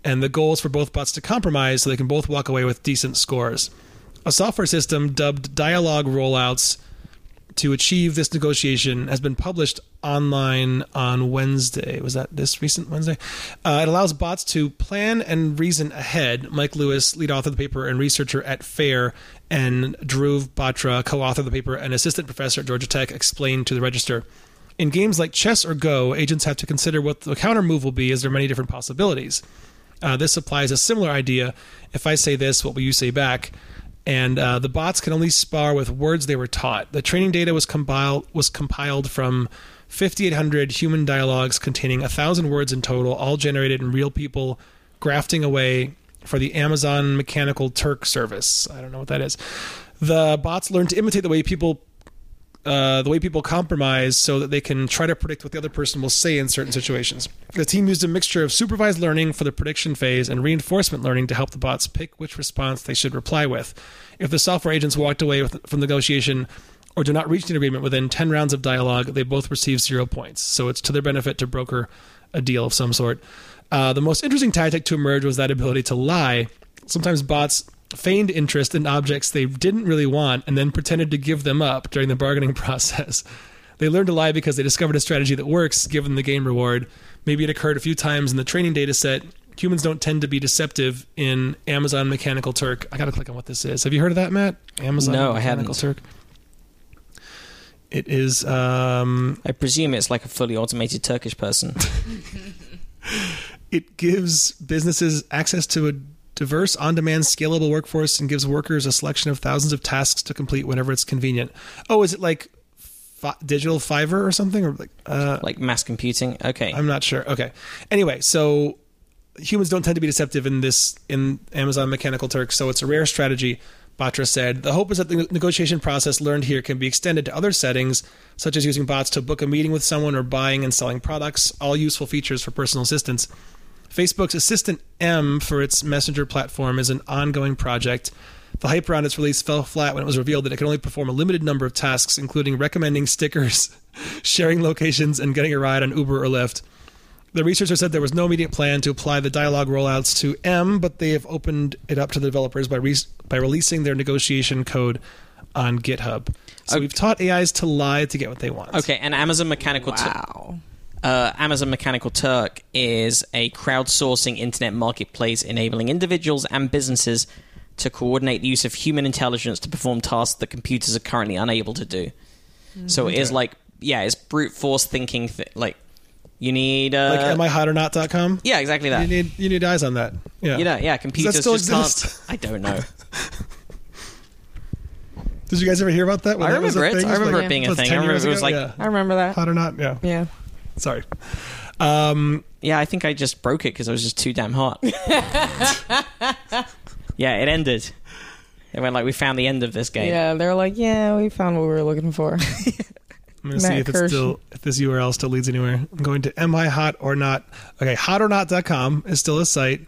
And the goal is for both bots to compromise so they can both walk away with decent scores. A software system dubbed Dialogue Rollouts to achieve this negotiation has been published online on Wednesday. Was that this recent Wednesday? Uh, it allows bots to plan and reason ahead. Mike Lewis, lead author of the paper and researcher at FAIR, and Dhruv Batra, co author of the paper and assistant professor at Georgia Tech, explained to the Register. In games like chess or Go, agents have to consider what the counter move will be, as there are many different possibilities. Uh, this applies a similar idea. If I say this, what will you say back? And uh, the bots can only spar with words they were taught. The training data was compiled was compiled from 5,800 human dialogues containing a thousand words in total, all generated in real people grafting away for the Amazon Mechanical Turk service. I don't know what that is. The bots learn to imitate the way people uh, the way people compromise so that they can try to predict what the other person will say in certain situations. The team used a mixture of supervised learning for the prediction phase and reinforcement learning to help the bots pick which response they should reply with. If the software agents walked away with, from negotiation or do not reach an agreement within 10 rounds of dialogue, they both receive zero points. So it's to their benefit to broker a deal of some sort. Uh, the most interesting tactic to emerge was that ability to lie. Sometimes bots feigned interest in objects they didn't really want and then pretended to give them up during the bargaining process. They learned to lie because they discovered a strategy that works given the game reward. Maybe it occurred a few times in the training data set. Humans don't tend to be deceptive in Amazon Mechanical Turk. I got to click on what this is. Have you heard of that, Matt? Amazon No, I Mechanical haven't. Turk. It is um, I presume it's like a fully automated Turkish person. it gives businesses access to a diverse, on demand, scalable workforce and gives workers a selection of thousands of tasks to complete whenever it's convenient. Oh, is it like fi- digital Fiverr or something? Or like, uh, like mass computing. Okay. I'm not sure. Okay. Anyway, so humans don't tend to be deceptive in this in Amazon Mechanical Turk, so it's a rare strategy. Batra said, The hope is that the negotiation process learned here can be extended to other settings, such as using bots to book a meeting with someone or buying and selling products, all useful features for personal assistance. Facebook's Assistant M for its messenger platform is an ongoing project. The hype around its release fell flat when it was revealed that it could only perform a limited number of tasks, including recommending stickers, sharing locations, and getting a ride on Uber or Lyft. The researcher said there was no immediate plan to apply the dialogue rollouts to M, but they have opened it up to the developers by re- by releasing their negotiation code on GitHub. So Okay. we've taught AIs to lie to get what they want. Okay, and Amazon Mechanical Turk. Wow. Uh, Amazon Mechanical Turk is a crowdsourcing internet marketplace enabling individuals and businesses to coordinate the use of human intelligence to perform tasks that computers are currently unable to do. So it is like, yeah, it's brute force thinking. Th- like, you need. Uh, Like amihot.com? yeah, exactly that. You need you need eyes on that. Yeah. You know, yeah, computers still just exist? can't. I don't know. Did you guys ever hear about that? when I that was a remember it. thing? I remember Like, it being a thing. I remember it was like, yeah. I remember that. hot or not? Yeah. Yeah. Sorry. Um, yeah, I think I just broke it because I was just too damn hot. yeah, it ended. It went like we found the end of this game. Yeah, they're like, yeah, we found what we were looking for. I'm going to see Matt if it's still if this URL still leads anywhere. I'm going to am I hot or not? Okay, hotornot.com is still a site.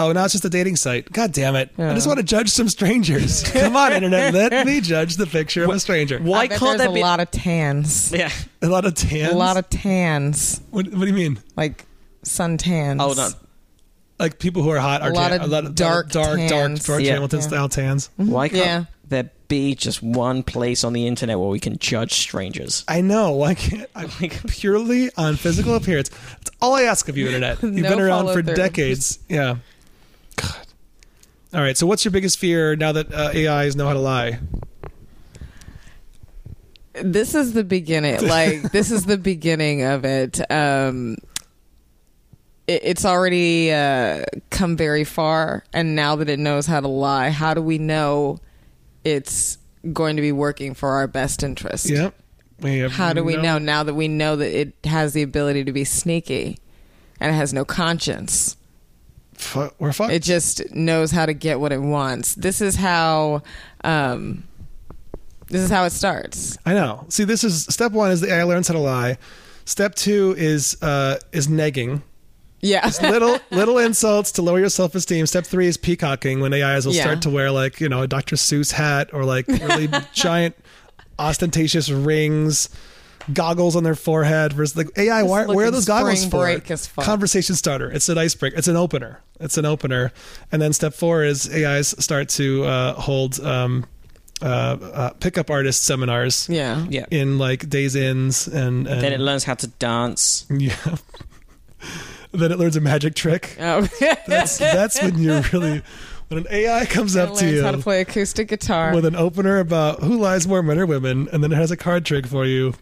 Oh, now it's just a dating site. God damn it! I just want to judge some strangers. Come on, internet, let me judge the picture of a stranger. Why I bet can't there's there a be? lot of tans? yeah. A lot of tans. A lot of tans, What, what do you mean? like sun tans. Oh no. Like people who are hot are A lot tan- of a lot of dark dark, dark, tans. George Yeah. Hamilton Yeah. style tans. Why can't Yeah. there be just one place on the internet where we can judge strangers? I know. Why can't I? Like- purely on physical appearance. That's all I ask of you, internet. You've No been around for follow-through. decades. Yeah. God. All right. So, what's your biggest fear now that uh, AIs know how to lie? this is the beginning like this is the beginning of it um it's already uh come very far and now that it knows how to lie how do we know it's going to be working for our best interest Yep. How do we no- know now that we know that it has the ability to be sneaky and it has no conscience Fu- we're fucked. it just knows how to get what it wants this is how um this is how it starts I know. See, this is step one is the AI learns how to lie. Step two is uh, is negging. Yeah Little little insults to lower your self esteem. Step three is peacocking when AIs will Yeah. start to wear like you know a Dr. Seuss hat or like really giant ostentatious rings, goggles on their forehead. Versus like AI, why, where are those goggles spring for? break as fuck. Conversation starter. It's an icebreaker. It's an opener. It's an opener. And then step four is AIs start to uh, hold um, uh, uh, pickup artist seminars yeah Yeah. in like Days Inns and, and Then it learns how to dance. yeah. Then it learns a magic trick. Oh, That's that's when you're really when an AI comes it up to you how to play acoustic guitar. with an opener about who lies more, men or women, and then it has a card trick for you.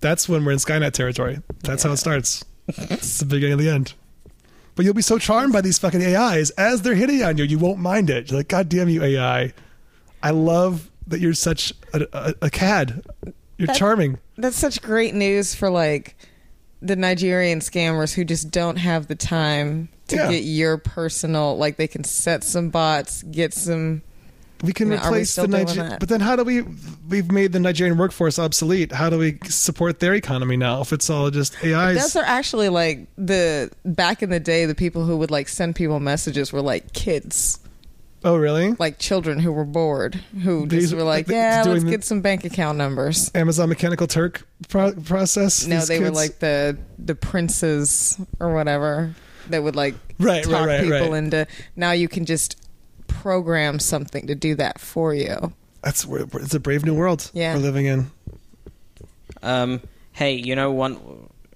That's when we're in Skynet territory. That's how it starts. it's the beginning of the end. But you'll be so charmed by these fucking AIs as they're hitting on you, you won't mind it. You're like, God damn you, AI! I love that you're such a, a, a cad. You're That- charming. That's such great news for like the Nigerian scammers who just don't have the time to Yeah. get your personal. Like they can set some bots, get some we can You know, are we replace still the doing Niger- that? but then how do we we've made the Nigerian workforce obsolete? How do we support their economy now if it's all just AIs? Those are actually like the back in the day, the people who would like send people messages were like kids, oh, really? like children who were bored, who These- just were like, like, "Yeah, let's the- get some bank account numbers." Amazon Mechanical Turk pro- process. No, These they were like the the princes or whatever that would like Right, right, talk right, people right. into. Now you can just program something to do that for you. that's where it's a brave new world Yeah. we're living in. Um, hey, you know one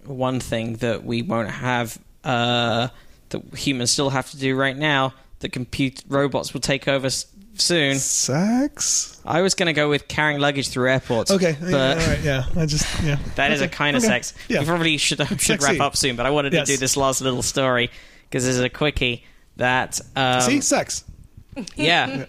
one thing that we won't have uh, that humans still have to do right now that compute robots will take over s- soon. Sex. I was going to go with carrying luggage through airports. Okay, but yeah, all right, yeah. I just yeah. that is a kind of okay. sex. Yeah. We probably should should sexy. wrap up soon, but I wanted Yes. to do this last little story because this is a quickie that um, See, sex. Yeah.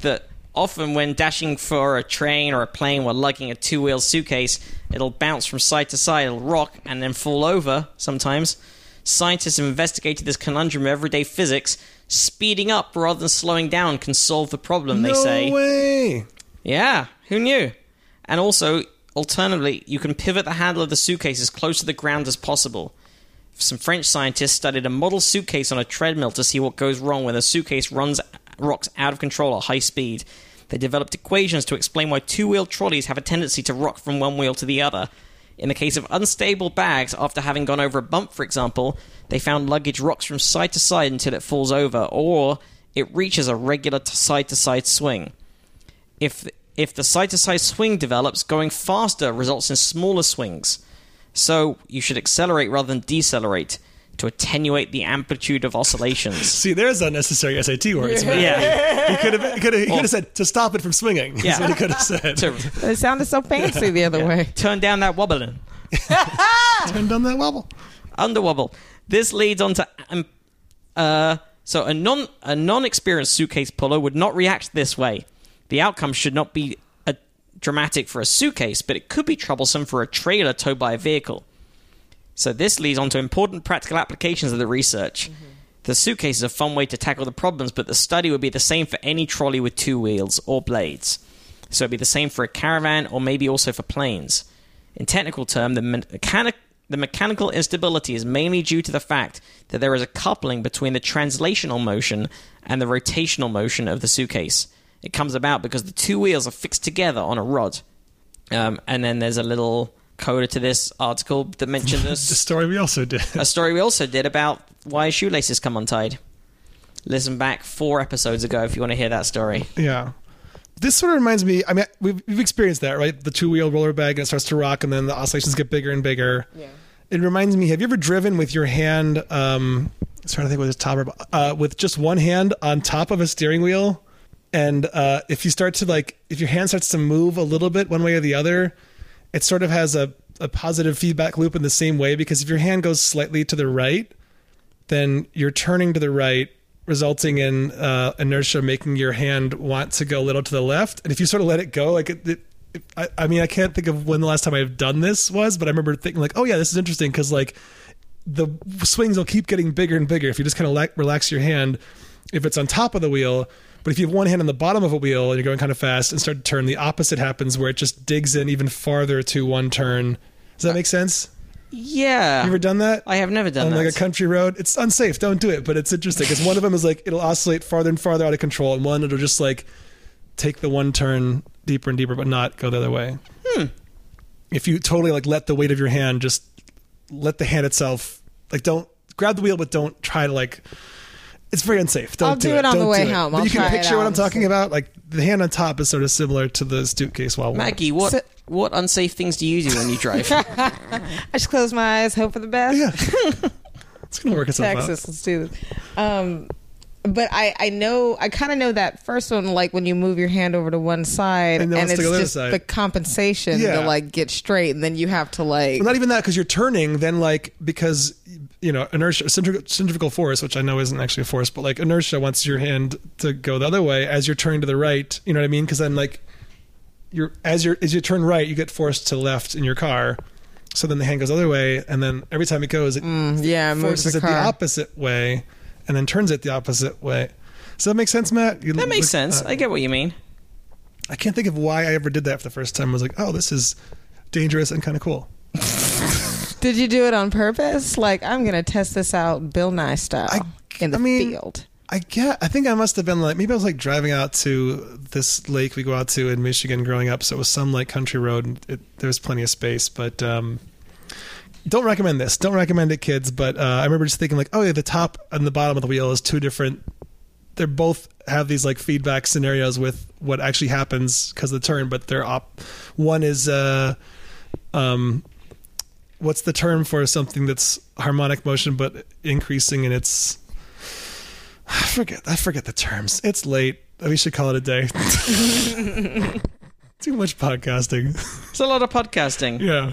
that often when dashing for a train or a plane while lugging a two wheel suitcase, it'll bounce from side to side, it'll rock, and then fall over sometimes. Scientists have investigated this conundrum of everyday physics. Speeding up rather than slowing down can solve the problem, they no say. way. Yeah, who knew? And also, alternatively, you can pivot the handle of the suitcase as close to the ground as possible. Some French scientists studied a model suitcase on a treadmill to see what goes wrong when a suitcase runs rocks out of control at high speed. They developed equations to explain why two-wheel trolleys have a tendency to rock from one wheel to the other. In the case of unstable bags, after having gone over a bump, for example, they found luggage rocks from side to side until it falls over, or it reaches a regular side to side swing if if the side to side swing develops, going faster results in smaller swings. So you should accelerate rather than decelerate to attenuate the amplitude of oscillations. See, there's unnecessary SAT words. man. yeah. He could have could have, he could have said to stop it from swinging. That's Yeah. what he could have said. To It sounded so fancy the other way. turn down that wobbling. Turn down that wobble. under wobble. This leads on to um, uh, so a non a non experienced suitcase puller would not react this way. The outcome should not be a, dramatic for a suitcase, but it could be troublesome for a trailer towed by a vehicle. So this leads on to important practical applications of the research. The suitcase is a fun way to tackle the problems, but the study would be the same for any trolley with two wheels or blades. So it'd be the same for a caravan or maybe also for planes. In technical term, the, mechanic, the mechanical instability is mainly due to the fact that there is a coupling between the translational motion and the rotational motion of the suitcase. It comes about because the two wheels are fixed together on a rod. Um, and then there's a little coda to this article that mentions The a, story we also did. a story we also did about why shoelaces come untied. Listen back four episodes ago if you want to hear that story. Yeah. This sort of reminds me. I mean, we've, we've experienced that, right? The two wheel roller bag and it starts to rock, and then the oscillations get bigger and bigger. Yeah. It reminds me. Have you ever driven with your hand? Um, I was trying to think what it's top or uh, with just one hand on top of a steering wheel, and uh, if you start to like, if your hand starts to move a little bit one way or the other, it sort of has a, a positive feedback loop in the same way because if your hand goes slightly to the right, then you're turning to the right, resulting in uh, inertia making your hand want to go a little to the left. And if you sort of let it go, like it, it, I, I mean, I can't think of when the last time I've done this was, but I remember thinking like, oh yeah, this is interesting because like the swings will keep getting bigger and bigger if you just kind of relax your hand if it's on top of the wheel. But if you have one hand on the bottom of a wheel and you're going kind of fast and start to turn, the opposite happens where it just digs in even farther to one turn. Does that make sense? Yeah. You ever done that? I have never done that. on that. like a country road. It's unsafe. Don't do it. But it's interesting because one of them is like it'll oscillate farther and farther out of control, and one it'll just like take the one turn deeper and deeper, but not go the other way. Hmm. If you totally like let the weight of your hand just let the hand itself like don't grab the wheel, but don't try to like. It's very unsafe. Don't I'll do it on Don't the way home. But I'll you can try it picture what out. I'm talking about. Like the hand on top is sort of similar to the suitcase while Maggie, what So- what unsafe things do you do when you drive? I just close my eyes, hope for the best. Yeah. it's gonna work itself out. Texas, let's do this. Um, but I, I know, I kind of know that first one, like when you move your hand over to one side, And and, then wants it's to go the other just side. the compensation Yeah. to like get straight, and then you have to like. Well, not even that because you're turning. Then like because you know inertia, centrifugal, centrifugal force, which I know isn't actually a force, but like inertia wants your hand to go the other way as you're turning to the right. You know what I mean? Because then like you're as you're as you turn right, you get forced to left in your car. So then the hand goes the other way, and then every time it goes, it yeah, it moves forces the it the opposite way, and then turns it the opposite way. Does that make sense, Matt? You That makes sense. uh, I get what you mean. I can't think of why I ever did that for the first time. I was like, oh, this is dangerous and kind of cool. Did you do it on purpose? Like, I'm going to test this out Bill Nye style I- in the I mean- field. I get. I think I must have been like maybe I was like driving out to this lake we go out to in Michigan growing up. So it was some like country road. And it, there was plenty of space, but um, don't recommend this. Don't recommend it, kids. But uh, I remember just thinking like, oh yeah, the top and the bottom of the wheel is two different. They're both have these like feedback scenarios with what actually happens because of the turn, but they're op. One is uh, um, what's the term for something that's harmonic motion but increasing in its I forget I forget the terms. It's late. We should call it a day. Too much podcasting. It's a lot of podcasting. yeah.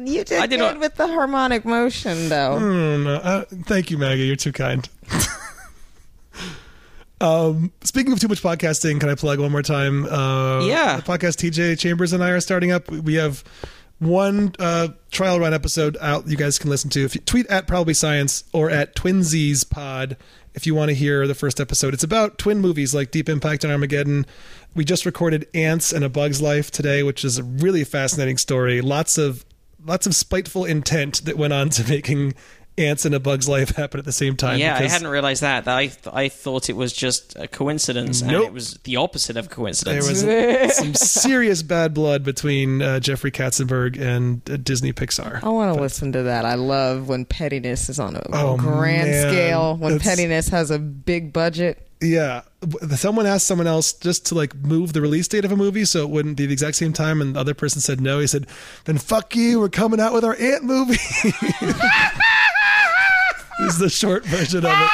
You did I did good not- with the harmonic motion, though. Mm, no, uh, thank you, Maggie. You're too kind. um, speaking of too much podcasting, can I plug one more time? Uh, Yeah. The podcast TJ Chambers and I are starting up. We have one uh, trial run episode out you guys can listen to. If you tweet at Probably Science or at Twinsies Pod if you want to hear the first episode. It's about twin movies like Deep Impact and Armageddon. We just recorded Ants and a Bug's Life today, which is a really fascinating story. Lots of lots of spiteful intent that went on to making Ants and a Bug's Life happen at the same time. Yeah, I hadn't realized that. I th- I thought it was just a coincidence, and it was the opposite of coincidence. There was some serious bad blood between uh, Jeffrey Katzenberg and uh, Disney Pixar. I want to listen to that. I love when pettiness is on a Oh, grand man. scale. When That's- pettiness has a big budget. Yeah, someone asked someone else just to like move the release date of a movie so it wouldn't be the exact same time, and the other person said no. He said, "Then fuck you. We're coming out with our Ant movie." is the short version of it.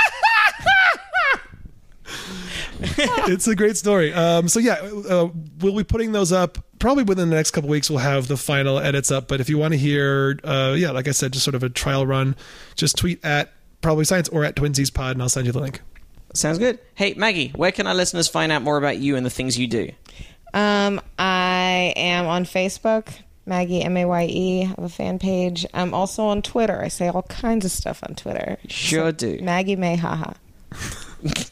it's a great story. Um, so yeah, uh, we'll be putting those up probably within the next couple weeks. We'll have the final edits up. But if you want to hear, uh, yeah, like I said, just sort of a trial run, just tweet at probably science or at Twinsies Pod, and I'll send you the link. Sounds good. Hey, Maggie, where can our listeners find out more about you and the things you do? Um, I am on Facebook, Maggie M A Y E. I have a fan page. I'm also on Twitter. I say all kinds of stuff on Twitter. Sure do. Maggie May haha.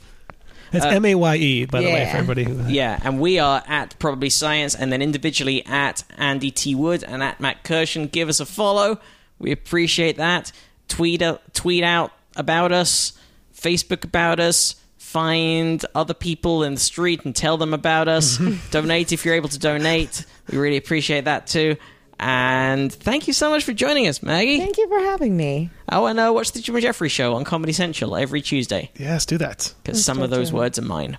It's uh, M A Y E, by the way, for everybody. Who, Yeah, and we are at Probably Science, and then individually at Andy T. Wood and at Matt Kirshen. Give us a follow. We appreciate that. Tweet out, tweet out about us, Facebook about us. Find other people in the street and tell them about us. donate if you're able to donate. We really appreciate that too. And thank you so much for joining us, Maggie. Thank you for having me. Oh, and uh, watch the Jim Jefferies show on Comedy Central every Tuesday Yes, do that. because some of those words are mine.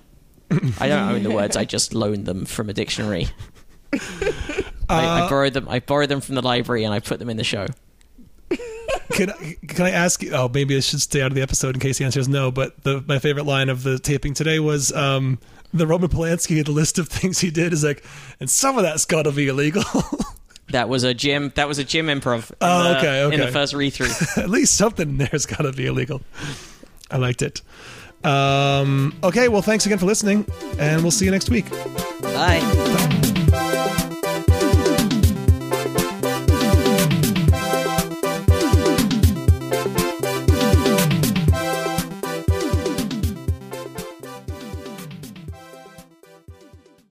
I don't own the words; I just loan them from a dictionary. I, I borrowed them. I borrowed them from the library and I put them in the show. Can I, can I ask you? Oh, maybe I should stay out of the episode in case the answer is no. But the, my favorite line of the taping today was um, the Roman Polanski. The list of things he did is like, and some of that's got to be illegal. That was a Jim. That was a Jim improv. In Oh, the, okay, In the first read through. At least something there's got to be illegal. I liked it. Um, okay, well, thanks again for listening, and we'll see you next week. Bye. Bye.